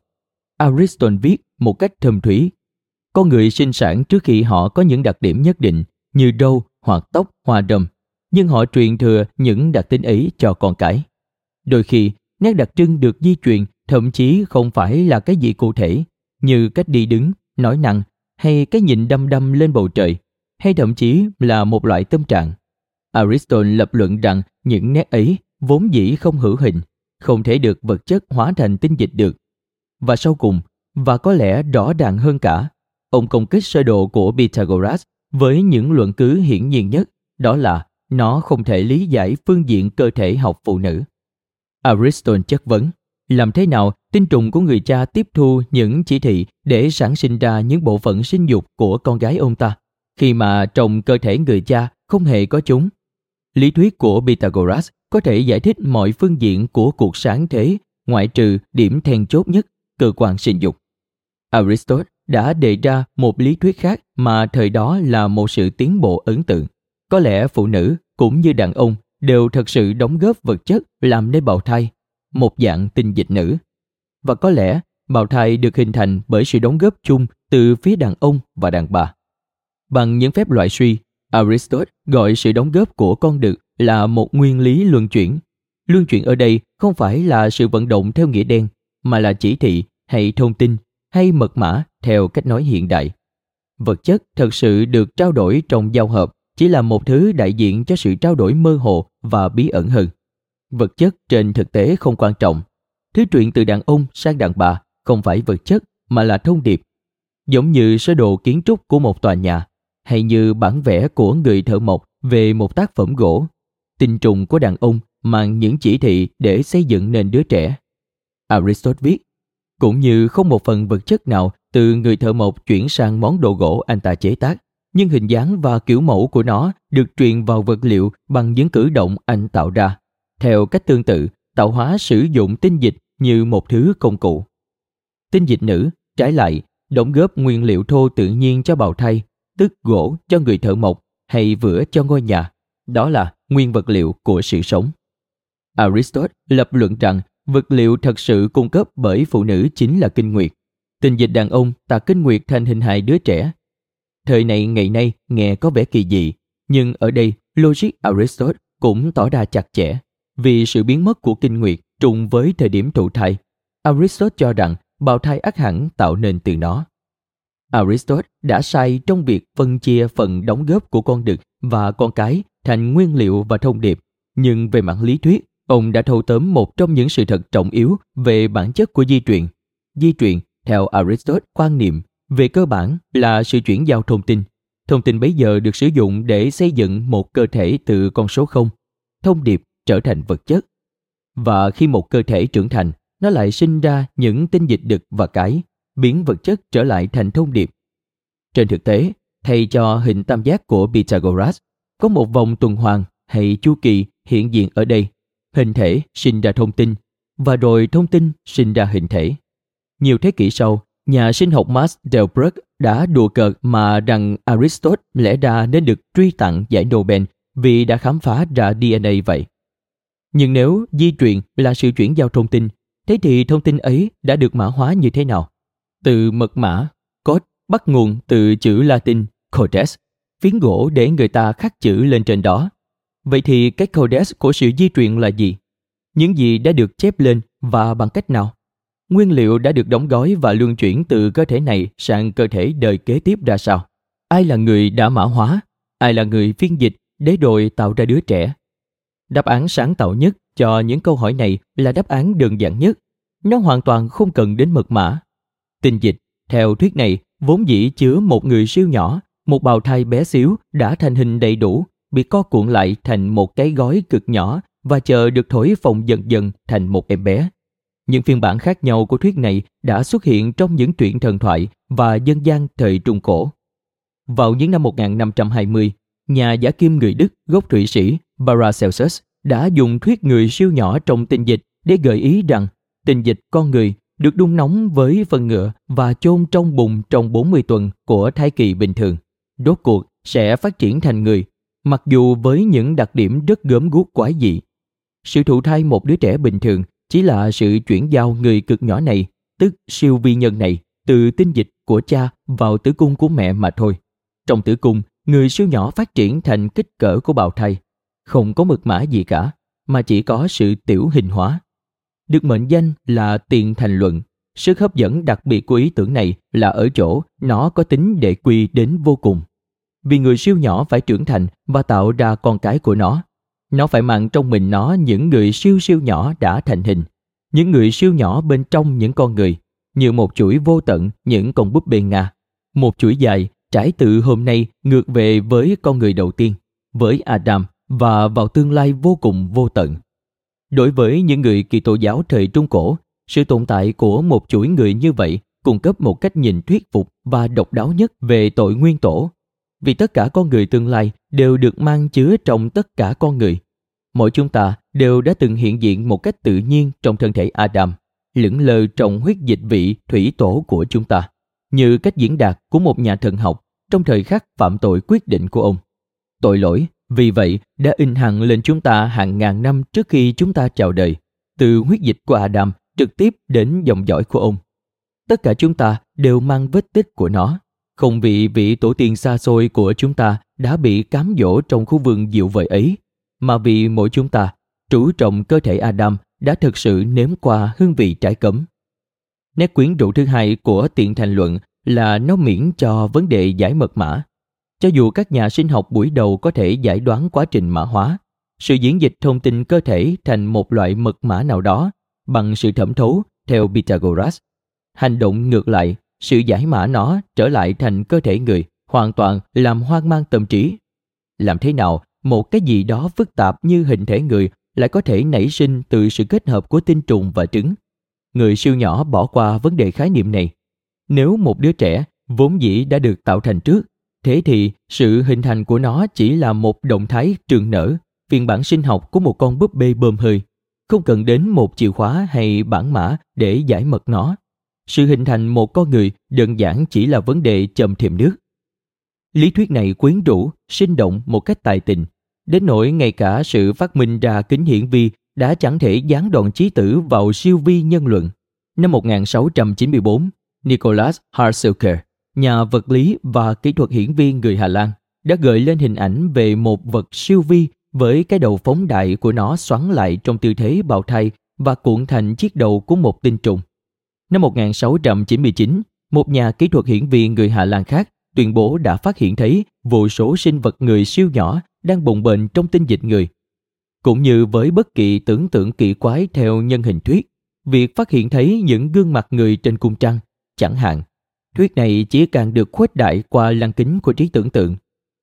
Aristotle viết một cách thâm thủy. Con người sinh sản trước khi họ có những đặc điểm nhất định như râu hoặc tóc hoa râm, nhưng họ truyền thừa những đặc tính ấy cho con cái. Đôi khi, nét đặc trưng được di truyền thậm chí không phải là cái gì cụ thể, như cách đi đứng, nói năng hay cái nhìn đăm đăm lên bầu trời, hay thậm chí là một loại tâm trạng. Aristotle lập luận rằng những nét ấy vốn dĩ không hữu hình, không thể được vật chất hóa thành tinh dịch được. Và sau cùng, và có lẽ rõ ràng hơn cả, ông công kích sơ đồ của Pythagoras với những luận cứ hiển nhiên nhất, đó là nó không thể lý giải phương diện cơ thể học phụ nữ. Aristotle chất vấn, làm thế nào tinh trùng của người cha tiếp thu những chỉ thị để sản sinh ra những bộ phận sinh dục của con gái ông ta, khi mà trong cơ thể người cha không hề có chúng. Lý thuyết của Pythagoras có thể giải thích mọi phương diện của cuộc sáng thế, ngoại trừ điểm then chốt nhất, cơ quan sinh dục. Aristotle đã đề ra một lý thuyết khác mà thời đó là một sự tiến bộ ấn tượng. Có lẽ phụ nữ cũng như đàn ông đều thật sự đóng góp vật chất làm nên bào thai, một dạng tinh dịch nữ. Và có lẽ bào thai được hình thành bởi sự đóng góp chung từ phía đàn ông và đàn bà. Bằng những phép loại suy, Aristotle gọi sự đóng góp của con đực là một nguyên lý luân chuyển. Luân chuyển ở đây không phải là sự vận động theo nghĩa đen, mà là chỉ thị hay thông tin hay mật mã theo cách nói hiện đại. Vật chất thật sự được trao đổi trong giao hợp chỉ là một thứ đại diện cho sự trao đổi mơ hồ và bí ẩn hơn. Vật chất trên thực tế không quan trọng. Thứ chuyện từ đàn ông sang đàn bà không phải vật chất mà là thông điệp. Giống như sơ đồ kiến trúc của một tòa nhà hay như bản vẽ của người thợ mộc về một tác phẩm gỗ. Tinh trùng của đàn ông mang những chỉ thị để xây dựng nên đứa trẻ. Aristotle viết, cũng như không một phần vật chất nào từ người thợ mộc chuyển sang món đồ gỗ anh ta chế tác, nhưng hình dáng và kiểu mẫu của nó được truyền vào vật liệu bằng những cử động anh tạo ra. Theo cách tương tự, tạo hóa sử dụng tinh dịch như một thứ công cụ. Tinh dịch nữ, trái lại, đóng góp nguyên liệu thô tự nhiên cho bào thai, tức gỗ cho người thợ mộc hay vữa cho ngôi nhà. Đó là nguyên vật liệu của sự sống. Aristotle lập luận rằng vật liệu thật sự cung cấp bởi phụ nữ chính là kinh nguyệt. Tình dịch đàn ông tạo kinh nguyệt thành hình hài đứa trẻ. Thời này ngày nay nghe có vẻ kỳ dị, nhưng ở đây logic Aristotle cũng tỏ ra chặt chẽ. Vì sự biến mất của kinh nguyệt trùng với thời điểm thụ thai, Aristotle cho rằng bào thai ác hẳn tạo nên từ nó. Aristotle đã sai trong việc phân chia phần đóng góp của con đực và con cái thành nguyên liệu và thông điệp, nhưng về mặt lý thuyết, ông đã thâu tóm một trong những sự thật trọng yếu về bản chất của di truyền. Di truyền, theo Aristotle, quan niệm về cơ bản là sự chuyển giao thông tin. Thông tin bấy giờ được sử dụng để xây dựng một cơ thể từ con số 0. Thông điệp trở thành vật chất. Và khi một cơ thể trưởng thành, nó lại sinh ra những tinh dịch đực và cái, biến vật chất trở lại thành thông điệp. Trên thực tế, thay cho hình tam giác của Pythagoras, có một vòng tuần hoàn hay chu kỳ hiện diện ở đây. Hình thể sinh ra thông tin, và rồi thông tin sinh ra hình thể. Nhiều thế kỷ sau, nhà sinh học Max Delbrück đã đùa cợt mà rằng Aristotle lẽ ra nên được truy tặng giải Nobel vì đã khám phá ra DNA vậy. Nhưng nếu di truyền là sự chuyển giao thông tin, thế thì thông tin ấy đã được mã hóa như thế nào? Từ mật mã, code bắt nguồn từ chữ Latin codex, phiến gỗ để người ta khắc chữ lên trên đó. Vậy thì cái codex của sự di truyền là gì? Những gì đã được chép lên và bằng cách nào? Nguyên liệu đã được đóng gói và luân chuyển từ cơ thể này sang cơ thể đời kế tiếp ra sao? Ai là người đã mã hóa? Ai là người phiên dịch để rồi tạo ra đứa trẻ? Đáp án sáng tạo nhất cho những câu hỏi này là đáp án đơn giản nhất. Nó hoàn toàn không cần đến mật mã. Tình dịch, theo thuyết này, vốn dĩ chứa một người siêu nhỏ, một bào thai bé xíu đã thành hình đầy đủ, bị co cuộn lại thành một cái gói cực nhỏ và chờ được thổi phồng dần dần thành một em bé. Những phiên bản khác nhau của thuyết này đã xuất hiện trong những truyện thần thoại và dân gian thời Trung Cổ. Vào những năm 1520, nhà giả kim người Đức gốc Thụy Sĩ Paracelsus đã dùng thuyết người siêu nhỏ trong tinh dịch để gợi ý rằng tinh dịch con người được đun nóng với phân ngựa và chôn trong bùn trong 40 tuần của thai kỳ bình thường. rốt cuộc sẽ phát triển thành người, mặc dù với những đặc điểm rất gớm guốc quái dị. Sự thụ thai một đứa trẻ bình thường chỉ là sự chuyển giao người cực nhỏ này, tức siêu vi nhân này, từ tinh dịch của cha vào tử cung của mẹ mà thôi. Trong tử cung, người siêu nhỏ phát triển thành kích cỡ của bào thai, không có mật mã gì cả, mà chỉ có sự tiểu hình hóa. Được mệnh danh là tiền thành luận, sức hấp dẫn đặc biệt của ý tưởng này là ở chỗ nó có tính đệ quy đến vô cùng. Vì người siêu nhỏ phải trưởng thành và tạo ra con cái của nó. Nó phải mang trong mình nó những người siêu siêu nhỏ đã thành hình, những người siêu nhỏ bên trong những con người, như một chuỗi vô tận những con búp bê Nga. Một chuỗi dài trải từ hôm nay ngược về với con người đầu tiên, với Adam và vào tương lai vô cùng vô tận. Đối với những người kỳ tô giáo thời Trung Cổ, sự tồn tại của một chuỗi người như vậy cung cấp một cách nhìn thuyết phục và độc đáo nhất về tội nguyên tổ. Vì tất cả con người tương lai đều được mang chứa trong tất cả con người. Mỗi chúng ta đều đã từng hiện diện một cách tự nhiên trong thân thể Adam, lững lờ trong huyết dịch vị thủy tổ của chúng ta, như cách diễn đạt của một nhà thần học trong thời khắc phạm tội quyết định của ông. Tội lỗi vì vậy đã in hằn lên chúng ta hàng ngàn năm trước khi chúng ta chào đời, từ huyết dịch của Adam trực tiếp đến dòng dõi của ông. Tất cả chúng ta đều mang vết tích của nó, không vì vị tổ tiên xa xôi của chúng ta đã bị cám dỗ trong khu vườn diệu vời ấy, mà vì mỗi chúng ta, trú trọng cơ thể Adam đã thực sự nếm qua hương vị trái cấm. Nét quyến rũ thứ hai của tiện thành luận là nó miễn cho vấn đề giải mật mã. Cho dù các nhà sinh học buổi đầu có thể giải đoán quá trình mã hóa, sự diễn dịch thông tin cơ thể thành một loại mật mã nào đó bằng sự thẩm thấu theo Pythagoras. Hành động ngược lại, sự giải mã nó trở lại thành cơ thể người, hoàn toàn làm hoang mang tâm trí. Làm thế nào một cái gì đó phức tạp như hình thể người lại có thể nảy sinh từ sự kết hợp của tinh trùng và trứng? Người siêu nhỏ bỏ qua vấn đề khái niệm này. Nếu một đứa trẻ vốn dĩ đã được tạo thành trước, thế thì sự hình thành của nó chỉ là một động thái trường nở, phiên bản sinh học của một con búp bê bơm hơi không cần đến một chìa khóa hay bản mã để giải mật nó. Sự hình thành một con người đơn giản chỉ là vấn đề chầm thềm nước. Lý thuyết này quyến rũ, sinh động một cách tài tình, đến nỗi ngay cả sự phát minh ra kính hiển vi đã chẳng thể gián đoạn trí tử vào siêu vi nhân luận. Năm 1694, Nicholas Hartzelker, nhà vật lý và kỹ thuật hiển vi người Hà Lan, đã gợi lên hình ảnh về một vật siêu vi với cái đầu phóng đại của nó xoắn lại trong tư thế bào thai và cuộn thành chiếc đầu của một tinh trùng. Năm 1699, một nhà kỹ thuật hiển vi người Hà Lan khác tuyên bố đã phát hiện thấy vô số sinh vật người siêu nhỏ đang bùng bệnh trong tinh dịch người. Cũng như với bất kỳ tưởng tượng kỳ quái theo nhân hình thuyết, việc phát hiện thấy những gương mặt người trên cung trăng, chẳng hạn, thuyết này chỉ càng được khuếch đại qua lăng kính của trí tưởng tượng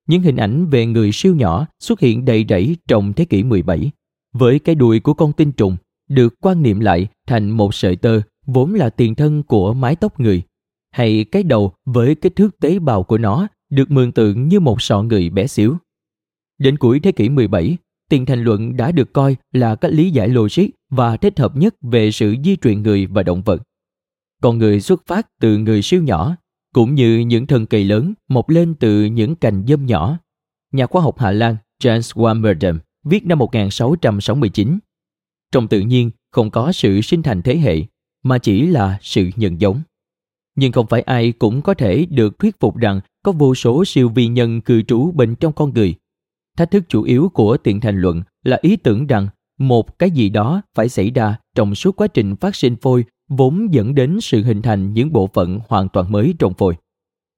những hình ảnh về người siêu nhỏ xuất hiện đầy rẫy trong thế kỷ 17, với cái đuôi của con tinh trùng được quan niệm lại thành một sợi tơ vốn là tiền thân của mái tóc người, hay cái đầu với kích thước tế bào của nó được mường tượng như một sọ người bé xíu. Đến cuối thế kỷ 17, tiền thành luận đã được coi là cách lý giải logic và thích hợp nhất về sự di truyền người và động vật. Con người xuất phát từ người siêu nhỏ cũng như những thần kỳ lớn mọc lên từ những cành dâm nhỏ. Nhà khoa học Hà Lan Jens Wamerdam viết năm 1669. Trong tự nhiên không có sự sinh thành thế hệ, mà chỉ là sự nhận giống. Nhưng không phải ai cũng có thể được thuyết phục rằng có vô số siêu vi nhân cư trú bên trong con người. Thách thức chủ yếu của tiền thành luận là ý tưởng rằng một cái gì đó phải xảy ra trong suốt quá trình phát sinh phôi vốn dẫn đến sự hình thành những bộ phận hoàn toàn mới trong phôi.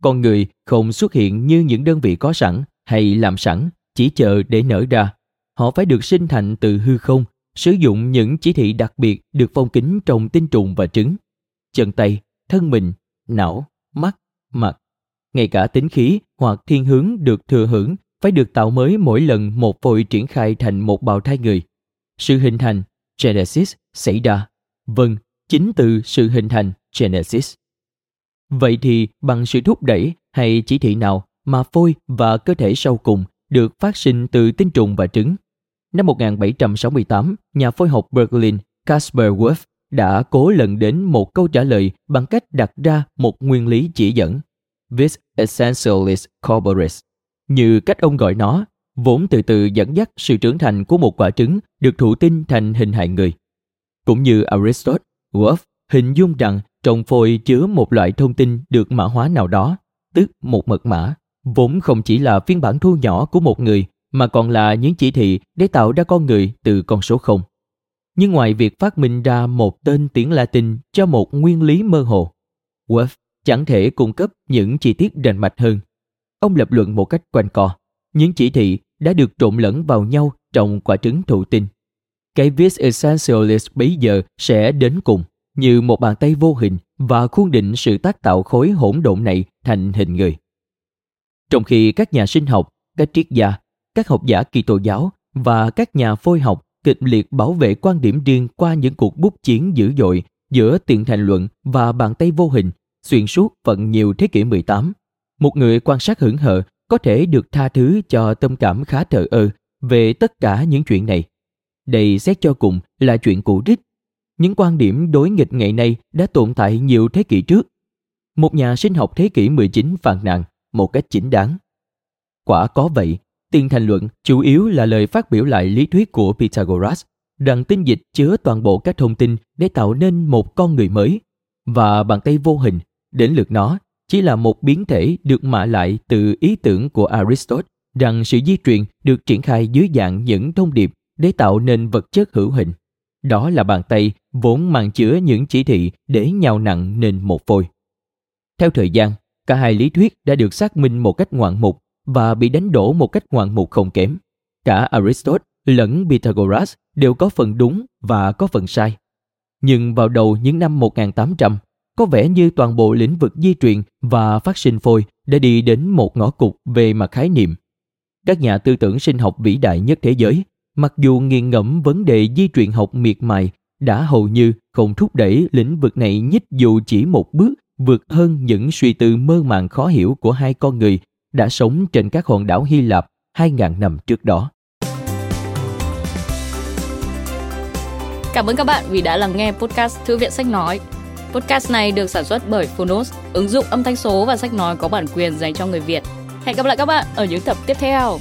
Con người không xuất hiện như những đơn vị có sẵn hay làm sẵn, chỉ chờ để nở ra. Họ phải được sinh thành từ hư không, sử dụng những chỉ thị đặc biệt được phong kín trong tinh trùng và trứng. Chân tay, thân mình, não, mắt, mặt, ngay cả tính khí hoặc thiên hướng được thừa hưởng phải được tạo mới mỗi lần một phôi triển khai thành một bào thai người. Sự hình thành, genesis, xảy ra. Vâng, chính từ sự hình thành Genesis. Vậy thì bằng sự thúc đẩy hay chỉ thị nào mà phôi và cơ thể sau cùng được phát sinh từ tinh trùng và trứng? Năm 1768, nhà phôi học Berlin Caspar Wolff đã cố lần đến một câu trả lời bằng cách đặt ra một nguyên lý chỉ dẫn. vis essentialis corporis, như cách ông gọi nó, vốn từ từ dẫn dắt sự trưởng thành của một quả trứng được thụ tinh thành hình hài người. Cũng như Aristotle, Wolff hình dung rằng trong phôi chứa một loại thông tin được mã hóa nào đó, tức một mật mã, vốn không chỉ là phiên bản thu nhỏ của một người mà còn là những chỉ thị để tạo ra con người từ con số không. Nhưng ngoài việc phát minh ra một tên tiếng Latin cho một nguyên lý mơ hồ, Wolff chẳng thể cung cấp những chi tiết rành mạch hơn. Ông lập luận một cách quanh co. Những chỉ thị đã được trộn lẫn vào nhau trong quả trứng thụ tinh. Cái vis essentialis bấy giờ sẽ đến cùng như một bàn tay vô hình và khuôn định sự tác tạo khối hỗn độn này thành hình người. Trong khi các nhà sinh học, các triết gia, các học giả kỳ tô giáo và các nhà phôi học kịch liệt bảo vệ quan điểm riêng qua những cuộc bút chiến dữ dội giữa tiền thành luận và bàn tay vô hình xuyên suốt phần nhiều thế kỷ 18. Một người quan sát hững hờ có thể được tha thứ cho tâm cảm khá thờ ơ về tất cả những chuyện này. Đây xét cho cùng là chuyện cũ rích. Những quan điểm đối nghịch ngày nay đã tồn tại nhiều thế kỷ trước. Một nhà sinh học thế kỷ 19 phàn nàn một cách chính đáng. Quả có vậy, tiền thành luận chủ yếu là lời phát biểu lại lý thuyết của Pythagoras rằng tinh dịch chứa toàn bộ các thông tin để tạo nên một con người mới và bàn tay vô hình đến lượt nó chỉ là một biến thể được mạ lại từ ý tưởng của Aristotle rằng sự di truyền được triển khai dưới dạng những thông điệp để tạo nên vật chất hữu hình. Đó là bàn tay vốn mang chứa những chỉ thị để nhào nặng nên một phôi. Theo thời gian, cả hai lý thuyết đã được xác minh một cách ngoạn mục và bị đánh đổ một cách ngoạn mục không kém. Cả Aristotle lẫn Pythagoras đều có phần đúng và có phần sai. Nhưng vào đầu những năm 1800, có vẻ như toàn bộ lĩnh vực di truyền và phát sinh phôi đã đi đến một ngõ cụt về mặt khái niệm. Các nhà tư tưởng sinh học vĩ đại nhất thế giới, mặc dù nghiền ngẫm vấn đề di truyền học miệt mài, đã hầu như không thúc đẩy lĩnh vực này nhích dù chỉ một bước vượt hơn những suy tư mơ màng khó hiểu của hai con người đã sống trên các hòn đảo Hy Lạp 2.000 năm trước đó. Cảm ơn các bạn vì đã lắng nghe podcast Thư viện Sách Nói. Podcast này được sản xuất bởi Phonos, ứng dụng âm thanh số và sách nói có bản quyền dành cho người Việt. Hẹn gặp lại các bạn ở những tập tiếp theo.